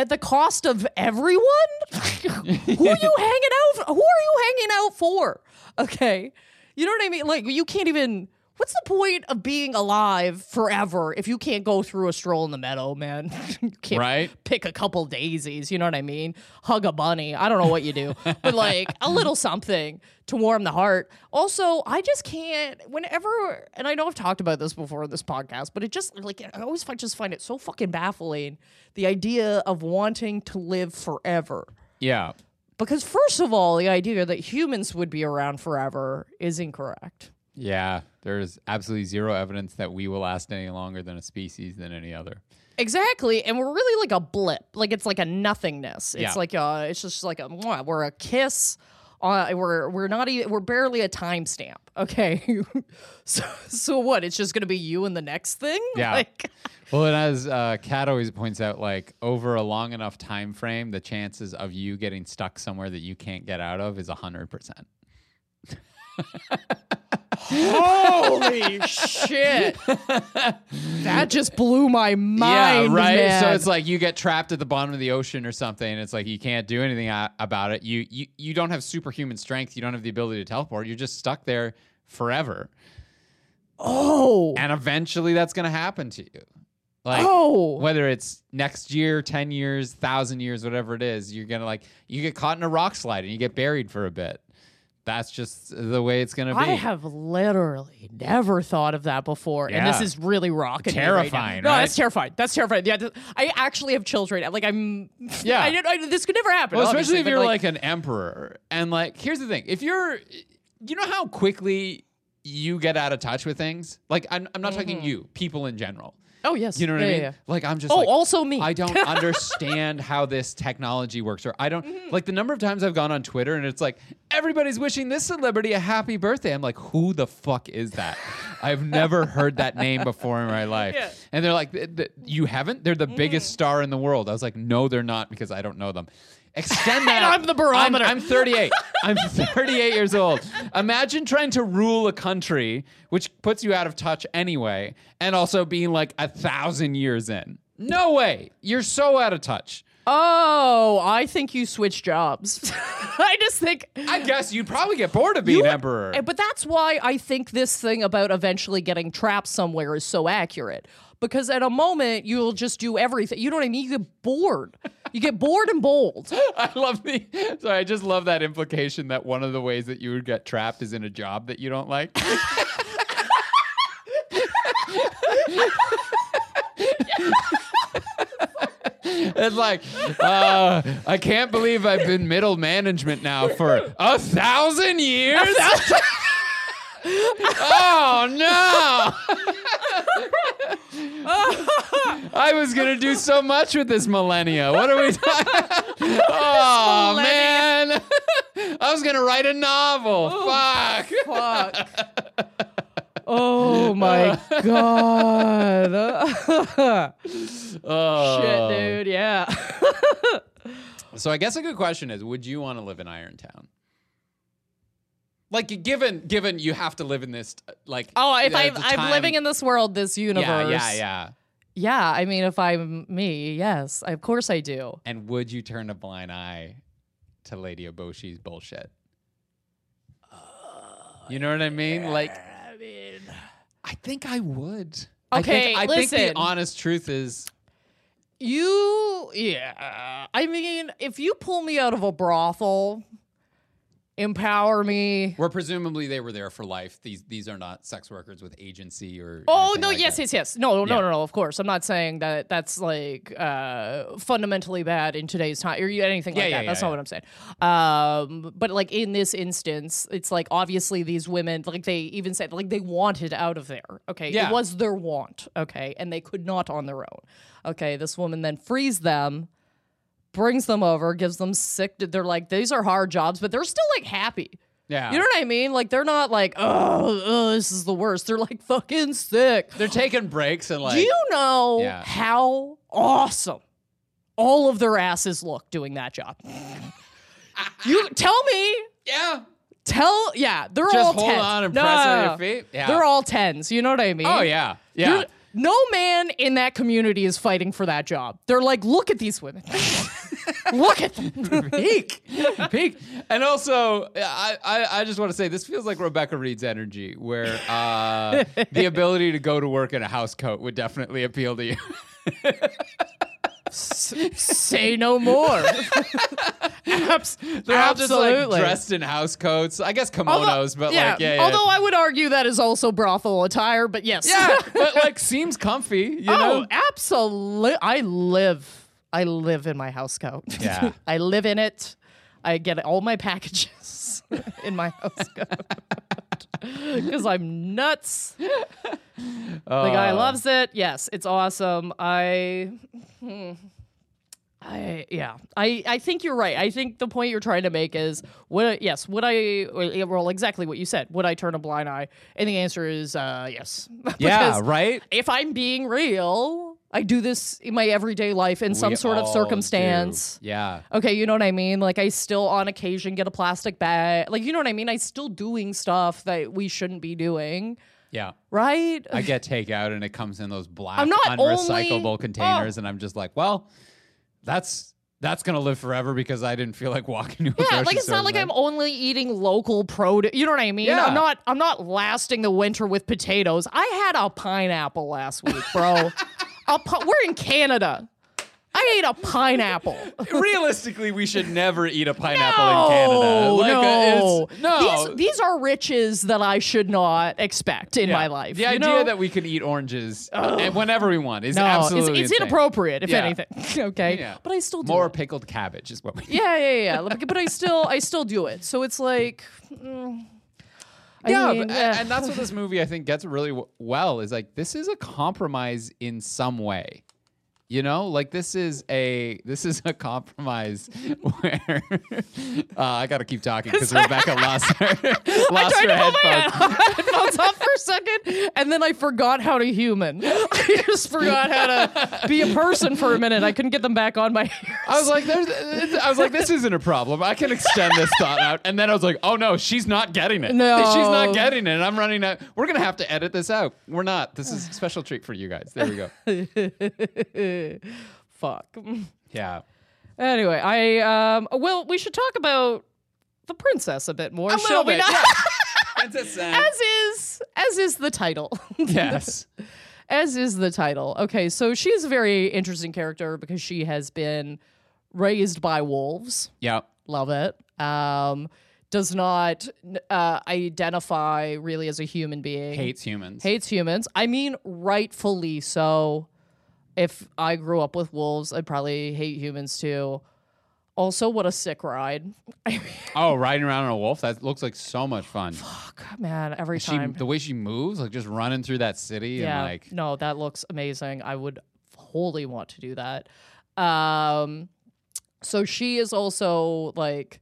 at the cost of everyone. Who are you hanging out? For? Who are you hanging out for? Okay, you know what I mean. Like you can't even. What's the point of being alive forever if you can't go through a stroll in the meadow, man? you can't Right. pick a couple daisies, you know what I mean? Hug a bunny. I don't know what you do, but like a little something to warm the heart. Also, I just can't whenever and I know I've talked about this before in this podcast, but it just like I always find, just find it so fucking baffling the idea of wanting to live forever. Yeah. Because first of all, the idea that humans would be around forever is incorrect. Yeah. There's absolutely zero evidence that we will last any longer than a species than any other. Exactly, and we're really like a blip. Like it's like a nothingness. It's Yeah. like a, it's just like a, we're a kiss Uh, we're we're not even we're barely a timestamp. Okay, so so what? It's just gonna be you and the next thing. Yeah. Like, Well, and as uh, Kat always points out, like over a long enough time frame, the chances of you getting stuck somewhere that you can't get out of is hundred percent. holy shit! that just blew my mind. yeah, right. man. So it's like you get trapped at the bottom of the ocean or something. And it's like you can't do anything a- about it. You you you don't have superhuman strength. You don't have the ability to teleport. You're just stuck there forever. oh And eventually, that's going to happen to you. Like oh whether it's next year, 10 years, 1000 years, whatever it is, you're going to like you get caught in a rock slide and you get buried for a bit. That's just the way it's going to be. I have literally never thought of that before, and this is really rocking. Terrifying, right now. No, right? that's terrifying. That's terrifying. Yeah, th- I actually have children. Like I'm. Yeah. I, I, this could never happen. Well, especially if you're like, an emperor. And like, here's the thing: if you're, you know how quickly you get out of touch with things. Like, I'm, I'm not talking mm-hmm. you, people in general. Oh yes, You know what yeah, I mean? yeah. Like, I'm just Oh, like, also me. I don't understand how this technology works, or I don't Mm-hmm. like the number of times I've gone on Twitter and it's like everybody's wishing this celebrity a happy birthday. I'm like, who the fuck is that? I've never heard that name before in my life. Yeah. Mm-hmm. And they're like, "Th- th- you haven't? They're the biggest star in the world. I was like, no, they're not because I don't know them. Extend that. I'm the barometer. I'm, I'm 38. I'm 38 years old. Imagine trying to rule a country, which puts you out of touch anyway, and also being like a thousand years in. No way. You're so out of touch. Oh, I think you switched jobs. I just think. I guess you'd probably get bored of being You- emperor. Eh, But that's why I think this thing about eventually getting trapped somewhere is so accurate. Because at a moment you'll just do everything. You know what I mean? You get bored. You get bored and bold. I love the. Sorry, I just love that implication that one of the ways that you would get trapped is in a job that you don't like. It's like, uh, I can't believe I've been middle management now for a thousand years. Oh no! I was gonna do so much with this millennia. What are we talking? oh man! I was gonna write a novel. Fuck. Fuck. Oh my god. Oh. Shit, dude. Yeah. So I guess a good question is: Would you want to live in Irontown? Like, given given you have to live in this, like, Oh, if uh, I'm, I'm living in this world, this universe. yeah, yeah, yeah. Yeah, I mean, if I'm me, yes, of course I do. And would you turn a blind eye to Lady Eboshi's bullshit? You know what I mean? Like, I mean, I think I would. Okay, I think, I think listen. the honest truth is, you, yeah. I mean, if you pull me out of a brothel, empower me. where presumably they were there for life. These these are not sex workers with agency or. Oh no! like yes, that. yes, yes. No, no, Yeah. no, no. Of course, I'm not saying that that's like uh, fundamentally bad in today's time or anything Yeah, like yeah, that. that's not what I'm saying. Um, but like in this instance, it's like obviously these women, like they even said, like they wanted out of there. Okay, it was their want. Okay, and they could not on their own. Okay, this woman then frees them. Brings them over, gives them sick. They're like, these are hard jobs, but they're still like happy. Yeah. You know what I mean? Like they're not like, oh, oh, this is the worst. They're like fucking sick. They're taking breaks and like. Do you know Yeah. how awesome all of their asses look doing that job? you tell me. yeah. Tell yeah, they're Just all hold tens. on and No, press on your feet. Yeah. They're all tens. You know what I mean? Oh yeah. Yeah. They're- no man in that community is fighting for that job. They're like, look at these women. look at them. peak, peak, and also I, I, I just want to say this feels like Rebecca Reed's energy, where uh, the ability to go to work in a house coat would definitely appeal to you. Say no more. Abs- They're all just like absolutely. dressed in house coats. I guess Although- kimonos, but like yeah, yeah. Although I would argue that is also brothel attire, but yes. yeah, but like seems comfy, you oh, know. absolutely. I live. I live in my house coat. Yeah. I live in it. I get all my packages in my house coat. Because I'm nuts. The guy Uh, loves it. Yes, it's awesome. I. hmm. I yeah, I I think you're right. I think the point you're trying to make is would I, yes, would I well exactly what you said. Would I turn a blind eye? And the answer is uh, yes. Yeah, right. If I'm being real, I do this in my everyday life in some We sort of circumstance. do. Yeah. Okay, you know what I mean? Like I still on occasion get a plastic bag. Like you know what I mean? I still doing stuff that we shouldn't be doing, Yeah. right? I get takeout and it comes in those black unrecyclable only- oh. containers, and I'm just like, well, that's that's gonna live forever because I didn't feel like walking to a Yeah, like it's not like. I'm only eating local produce. You know what I mean? Yeah. I'm not I'm not lasting the winter with potatoes. I had a pineapple last week, bro. a pi- we're in Canada. I ate a pineapple. Realistically, we should never eat a pineapple no, in Canada. Like, uh, no, it's- no. These, these are riches that I should not expect in Yeah. my life. The idea know? that we can eat oranges and whenever we want is no, absolutely it's insane. inappropriate, if Yeah. anything. okay, Yeah. but I still do More it. pickled cabbage is what we. Yeah, yeah, yeah. But I still, I still do it. So it's like, mm, I Yeah, mean, but, eh. and that's what this movie I think gets really w- well is like this is a compromise in some way. You know, like this is a this is a compromise where uh, I got to keep talking because Rebecca lost her lost tried her to put my headphones. headphones off for a second, and then I forgot how to human. I just forgot how to be a person for a minute. I couldn't get them back on my. I was like, "There's," I was like, "This isn't a problem. I can extend this thought out." And then I was like, "Oh no, she's not getting it. No. she's not getting it." And I'm running out. We're gonna have to edit this out. We're not. This is a special treat for you guys. There we go. Fuck. Yeah. Anyway, I um. Well, we should talk about the princess a bit more, A shall little we bit. not? yeah. Princess San. As is, as is the title. Yes. as is the title. Okay, so she's a very interesting character because she has been raised by wolves. Yeah. Love it. Um, does not uh, identify really as a human being. Hates humans. Hates humans. I mean, rightfully so. If I grew up with wolves, I'd probably hate humans too. Also, what a sick ride. I mean, Oh, riding around on a wolf. That looks like so much fun. fuck, man, every She, time. the way she moves, like just running through that city yeah, and like, no, that looks amazing. I would wholly want to do that. Um, so she is also like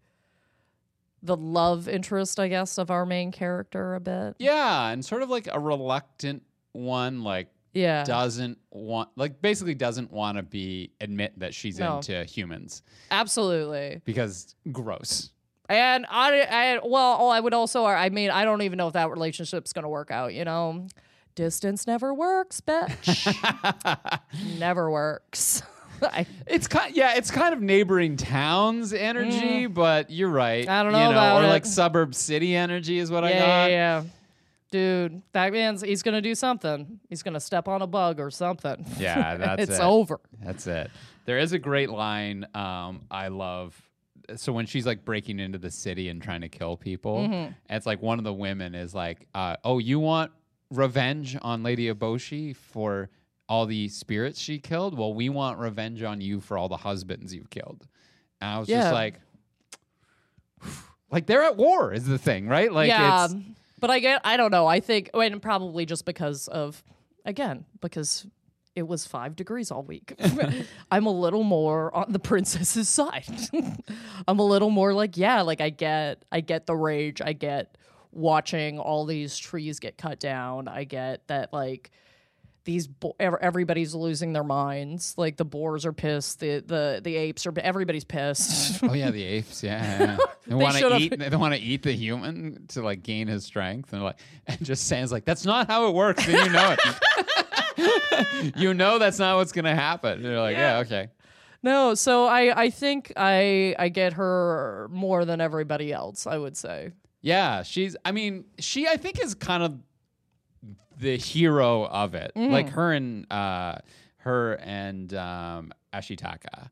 the love interest, I guess, of our main character a bit. yeah, and sort of like a reluctant one, like Yeah. doesn't want, like basically doesn't want to be admit that she's No. into humans Absolutely. because gross. And I, I, well, oh, I would also, I mean, I don't even know if that relationship's going to work out, you know? Distance never works, bitch. never works. I, It's kind, yeah, it's kind of neighboring towns energy, but you're right. Mm. I don't you know about or it. like suburb city energy is what I got. yeah, yeah. Dude, that man's, he's going to do something. He's going to step on a bug or something. Yeah, that's it's it. over. That's it. There is a great line um, I love. So when she's like breaking into the city and trying to kill people, Mm-hmm. it's like one of the women is like, uh, "Oh, you want revenge on Lady Eboshi for all the spirits she killed? Well, we want revenge on you for all the husbands you've killed." And I was Yeah. just like, like they're at war is the thing, right? Like yeah, it's but I get. I don't know. I think, and probably just because of, again, because it was five degrees all week. I'm a little more on the princess's side. I'm a little more like, yeah, like I get, I get the rage. I get watching all these trees get cut down. I get that like these bo- everybody's losing their minds. Like the boars are pissed. The the the apes are. Everybody's pissed. Oh yeah, the apes. Yeah, yeah. they want to eat. They want to eat the human to like gain his strength, and like, and just San's like, "That's not how it works." And you know it. you know that's not what's gonna happen. And you're like, yeah, Yeah. okay. No, so I I think I I get her more than everybody else. I would say. Yeah, she's. I mean, she. I think is kind of the hero of it. Mm. Like her and uh, her and um, Ashitaka.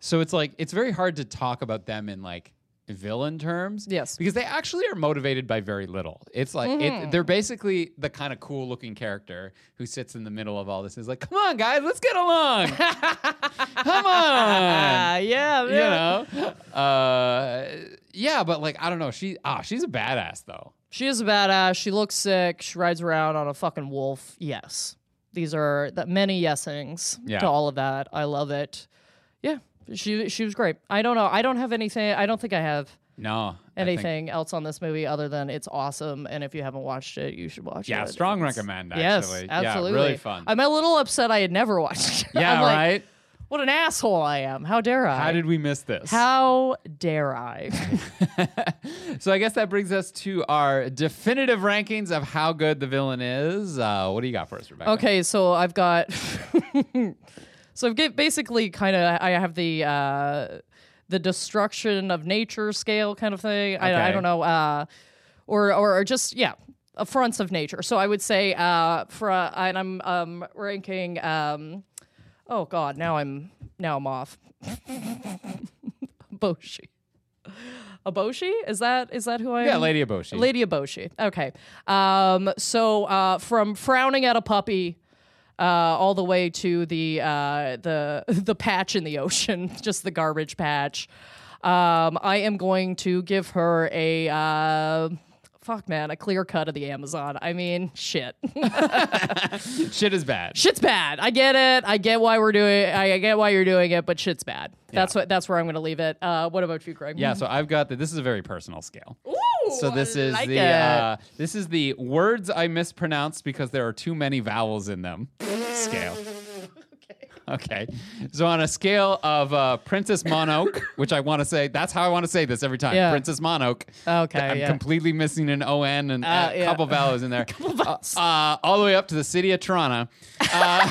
So it's like it's very hard to talk about them in like villain terms. Yes. because they actually are motivated by very little. It's like Mm-hmm. it, they're basically the kind of cool looking character who sits in the middle of all this. and Is like, come on, guys, let's get along. come on. yeah, You know, uh, yeah, but like I don't know. She ah, she's a badass though. She is a badass. She looks sick. She rides around on a fucking wolf. Yes. These are that many yesings Yeah. to all of that. I love it. Yeah. she she was great. I don't know. I don't have anything. I don't think I have No. I think- anything else on this movie other than it's awesome. And if you haven't watched it, you should watch it. Yeah, strong It's- recommend, Yes, actually. absolutely. Yeah, really fun. I'm a little upset I had never watched. it. yeah, like, right? What an asshole I am. How dare I? How did we miss this? How dare I? so I guess that brings us to our definitive rankings of how good the villain is. Uh, what do you got for us, Rebecca? Okay, so I've got. so I've basically kind of. I have the uh, the destruction of nature scale kind of thing. I, I don't know, uh, or or just yeah, affronts of nature. So I would say uh, for uh, and I'm um, ranking. Um, oh God, now I'm now I'm off. Boshi. Aboshi? Is that is that who I am? Yeah, Lady Eboshi. Lady Eboshi. Okay. Um, so uh, from frowning at a puppy uh, all the way to the uh, the the patch in the ocean, just the garbage patch. Um, I am going to give her a uh, fuck man, a clear cut of the Amazon. I mean, shit. Shit is bad. shit's bad. I get it. I get why we're doing. I get why you're doing it, but shit's bad. That's what. That's where I'm going to leave it. Uh, what about you, Craig? Yeah, so I've got the. This is a very personal scale. Ooh, So this I is like the uh, this is the words I mispronounced because there are too many vowels in them. scale. Okay. So on a scale of uh, Princess Monoke, which I want to say, that's how I want to say this every time. Yeah. Princess Monoke. Okay, I'm yeah. completely missing an O N and Uh, a yeah. couple vowels in there. vowels. Uh, uh, all the way up to the city of Toronto. Uh,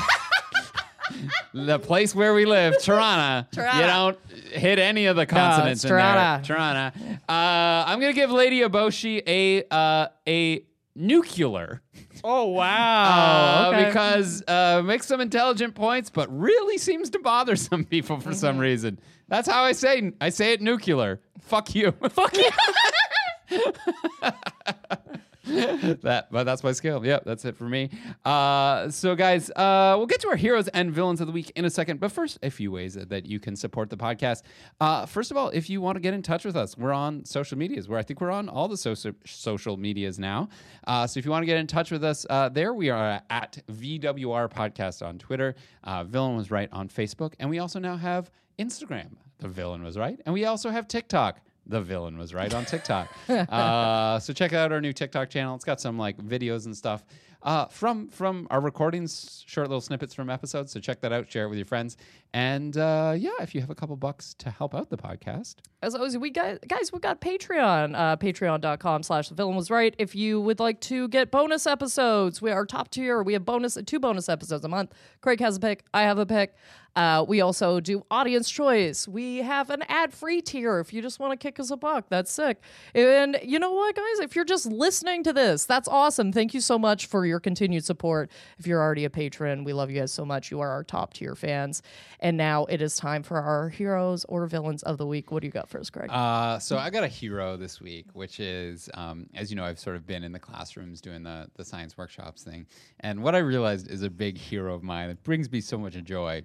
the place where we live, Toronto. Toronto. You don't hit any of the consonants in there. Toronto. Toronto. Uh, I'm gonna give Lady Oboshi a uh, a nuclear. Oh wow! Uh, okay. because uh, makes some intelligent points, but really seems to bother some people for Mm-hmm. some reason. That's how I say I say it nuclear. Fuck you. fuck you. that, but that's my scale. Yep, that's it for me. Uh, so, guys, uh, we'll get to our heroes and villains of the week in a second. But first, a few ways that you can support the podcast. Uh, first of all, if you want to get in touch with us, we're on social medias. Where I think we're on all the social social medias now. Uh, so, if you want to get in touch with us, uh, there we are at VWR Podcast on Twitter. Uh, Villain was right on Facebook, and we also now have Instagram. The villain was right, and we also have TikTok the villain was right on TikTok. uh, so check out our new TikTok channel. It's got some like videos and stuff uh, from from our recordings, short little snippets from episodes. So check that out. Share it with your friends. And uh, yeah, if you have a couple bucks to help out the podcast, As always, we got guys, we got Patreon, uh, patreon.com slash the villain was right. If you would like to get bonus episodes, we are top tier. We have bonus two bonus episodes a month. Craig has a pick, I have a pick. Uh, we also do audience choice. We have an ad-free tier if you just want to kick us a buck. That's sick. And you know what, guys? If you're just listening to this, that's awesome. Thank you so much for your continued support. If you're already a patron, we love you guys so much. You are our top tier fans. And now it is time for our heroes or villains of the week. What do you got us, Craig? Uh, so I got a hero this week, which is, um, as you know, I've sort of been in the classrooms doing the the science workshops thing, and what I realized is a big hero of mine that brings me so much joy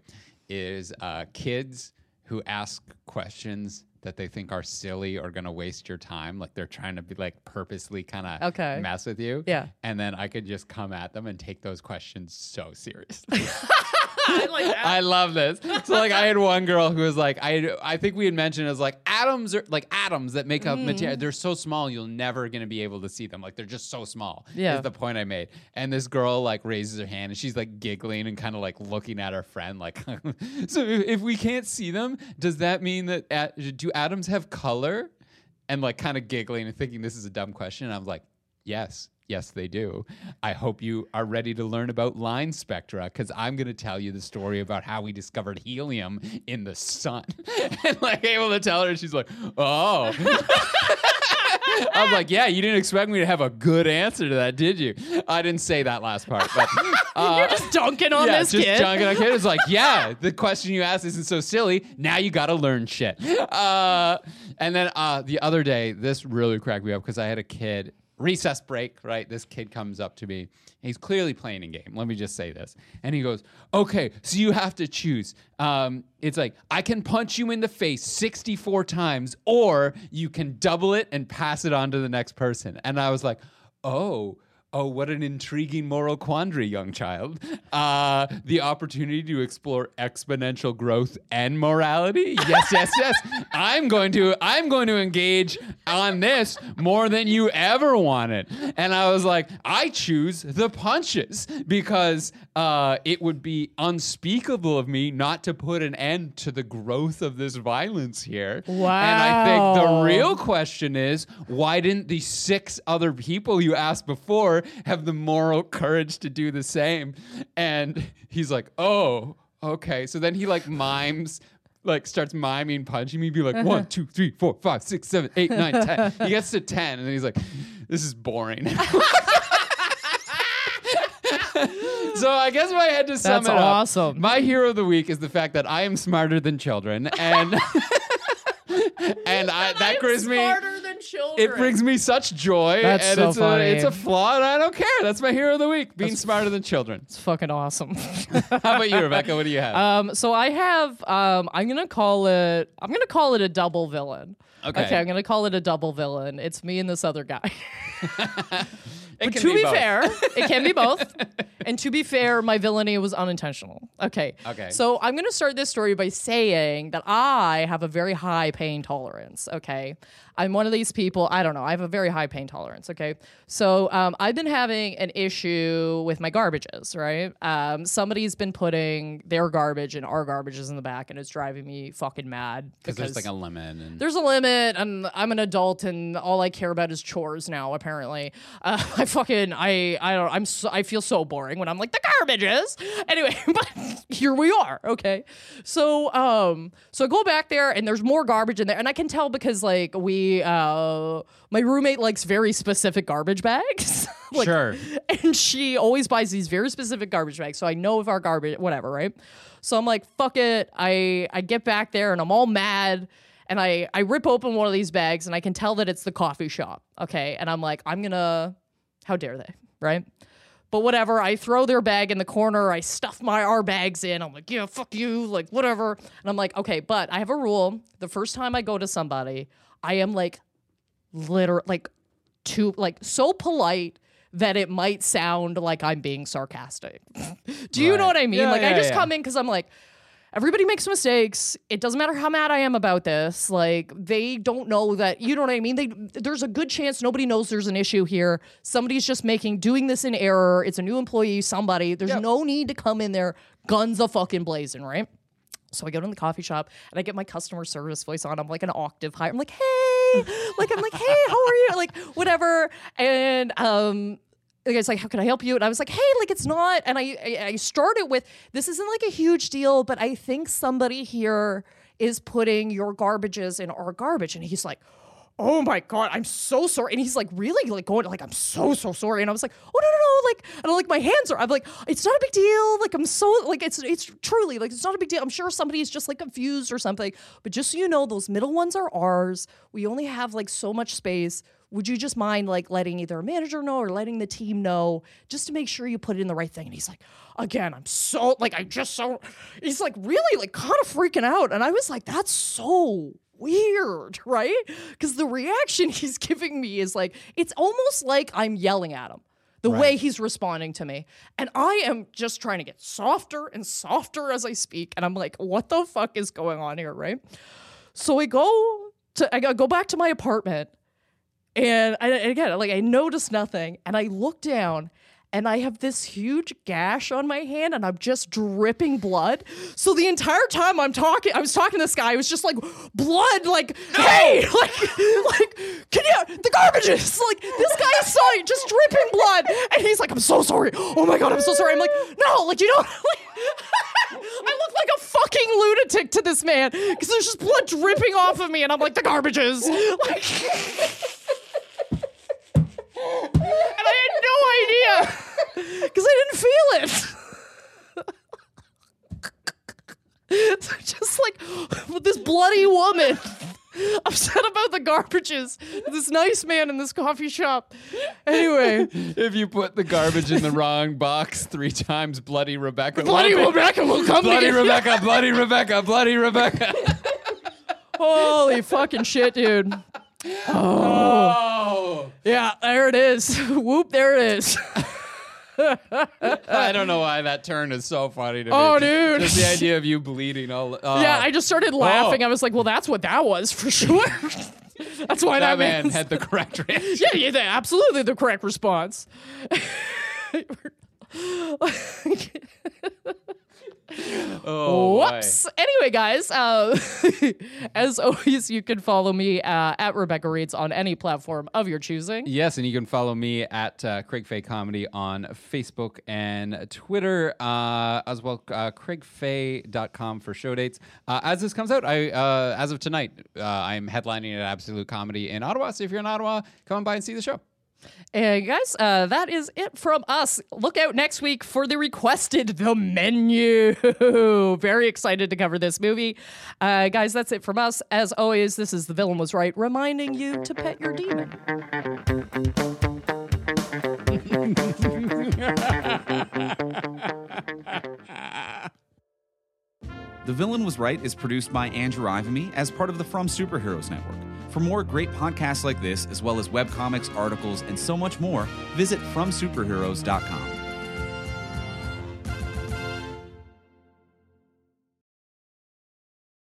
is uh, kids who ask questions that they think are silly or going to waste your time like they're trying to be like purposely kind of Okay. mess with you Yeah. and then i could just come at them and take those questions so seriously I like that. I love this. So like I had one girl who was like I I think we had mentioned was like atoms are like atoms that make up Mm-hmm. material. They're so small you'll never gonna be able to see them. Like they're just so small. Yeah. Is the point I made. And this girl like raises her hand and she's like giggling and kind of like looking at her friend like so if, if we can't see them, does that mean that at, do atoms have color? And like kind of giggling and thinking this is a dumb question. And I was like, yes. Yes, they do. I hope you are ready to learn about line spectra because I'm going to tell you the story about how we discovered helium in the sun. and like able to tell her, and she's like, oh. I was like, yeah, you didn't expect me to have a good answer to that, did you? I didn't say that last part, but uh, You're just dunking on yeah, this just kid. dunking on kid. It's like, yeah, the question you asked isn't so silly. Now you got to learn shit. Uh, and then uh, the other day, this really cracked me up because I had a kid recess break. Right, this kid comes up to me. He's clearly playing a game. Let me just say this, and he goes, "Okay, so you have to choose. Um, it's like I can punch you in the face 64 times, or you can double it and pass it on to the next person." And I was like, "Oh." Oh, what an intriguing moral quandary, young child. Uh, the opportunity to explore exponential growth and morality. Yes, yes, yes. I'm going to I'm going to engage on this more than you ever wanted. And I was like, I choose the punches because uh, it would be unspeakable of me not to put an end to the growth of this violence here. Wow. And I think the real question is why didn't the six other people you asked before have the moral courage to do the same? And he's like, oh, okay. So then he like mimes. Like starts miming, punching me, be like uh-huh. one, two, three, four, five, six, seven, eight, nine, ten. He gets to ten, and then he's like, "This is boring." so I guess if I had to sum That's it up, awesome. my hero of the week is the fact that I am smarter than children, and and I, that brings me children. it brings me such joy, That's and so it's funny. a it's a flaw, and I don't care. That's my hero of the week, being smarter than children. It's fucking awesome. How about you, Rebecca? What do you have? Um, so I have um, I'm gonna call it I'm gonna call it a double villain. Okay. Okay, I'm gonna call it a double villain. It's me and this other guy. But to be, both. fair, it can be both. and to be fair, my villainy was unintentional. Okay. Okay. So I'm going to start this story by saying that I have a very high pain tolerance. Okay. I'm one of these people, I don't know, I have a very high pain tolerance. Okay. So um, I've been having an issue with my garbages, right? Um, somebody's been putting their garbage and our garbages in the back, and it's driving me fucking mad. because there's like a lemon and There's a limit, and I'm an adult, and all I care about is chores now. Apparently, uh, I fucking I I don't I'm so, I feel so boring when I'm like the garbage is Anyway, but here we are. Okay, so um so I go back there, and there's more garbage in there, and I can tell because like we uh my roommate likes very specific garbage bags. like, sure. and she always buys these very specific garbage bags so i know if our garbage whatever right so i'm like fuck it i i get back there and i'm all mad and i i rip open one of these bags and i can tell that it's the coffee shop okay and i'm like i'm gonna how dare they right but whatever i throw their bag in the corner i stuff my our bags in i'm like yeah fuck you like whatever and i'm like okay but i have a rule the first time i go to somebody i am like literally like too like so polite that it might sound like I'm being sarcastic. Do you know what I mean? Yeah, like I just yeah. come in because I'm like, everybody makes mistakes. It doesn't matter how mad I am about this. Like they don't know that. You know what I mean? They there's a good chance nobody knows there's an issue here. Somebody's just making doing this in error. It's a new employee. Somebody. There's Yep. no need to come in there guns a fucking blazing, right? So I go to the coffee shop and I get my customer service voice on. I'm like an octave higher. I'm like, hey, like I'm like, hey, how are you? Like whatever. And um, the guy's like, how can I help you? And I was like, hey, like it's not. And I I, I started with this isn't like a huge deal, but I think somebody here is putting your garbages in our garbage. And he's like. Oh my god, I'm so sorry. And he's like, really, like going, like, I'm so so sorry. And I was like, oh no no no, like, and I'm like, my hands are. I'm like, it's not a big deal. Like, I'm so like, it's it's truly like, it's not a big deal. I'm sure somebody's just like confused or something. But just so you know, those middle ones are ours. We only have like so much space. Would you just mind like letting either a manager know or letting the team know just to make sure you put it in the right thing? And he's like, again, I'm so like, I'm just so. He's like really like kind of freaking out, and I was like, that's so weird, right? Because the reaction he's giving me is like, it's almost like I'm yelling at him. The way he's responding to me. And I am just trying to get softer and softer as I speak. And I'm like, what the fuck is going on here, right? So I go to I go back to my apartment and I, and again, like I notice nothing, and I look down, and I have this huge gash on my hand, and I'm just dripping blood. So the entire time I'm talking, I was talking to this guy, I was just like, blood, like, hey, like, like, can you, the garbages, like, this guy is sorry, just dripping blood, and he's like, I'm so sorry. Oh my god, I'm so sorry. I'm like, no, like, you know, like. I look like a fucking lunatic to this man because there's just blood dripping off of me, and I'm like the garbages. Like, and I had no idea because I didn't feel it. so just like with this bloody woman upset about the garbages. This nice man in this coffee shop. Anyway, if you put the garbage in the wrong box three times, bloody Rebecca. bloody won't Rebecca will come. to Bloody get you. Rebecca, bloody Rebecca, bloody Rebecca. Holy fucking shit, dude. Oh. oh. Yeah, there it is. Whoop, there it is. I don't know why that turn is so funny to me. Oh, dude. Just the idea of you bleeding all. Uh, yeah, I just started laughing. oh. I was like, well, that's what that was for sure. that's why that that, man had the correct reaction. yeah, yeah, absolutely the correct response. Oh. Whoops. Anyway, guys, uh, as always, you can follow me uh, at Rebecca Reads on any platform of your choosing. Yes, and you can follow me at uh, Craig Fay Comedy on Facebook and Twitter, uh, as well. Uh, CraigFay.com for show dates. Uh, as this comes out, I uh, as of tonight, uh, I'm headlining at Absolute Comedy in Ottawa. So if you're in Ottawa, come on by and see the show. And guys, uh, that is it from us. Look out next week for the requested The Menu. Very excited to cover this movie. Uh, guys, that's it from us. As always, this is The Villain Was Right, reminding you to pet your demon. The Villain Was Right is produced by Andrew Ivimey as part of the From Superheroes Network. For more great podcasts like this, as well as webcomics, articles, and so much more, visit FromSuperheroes.com.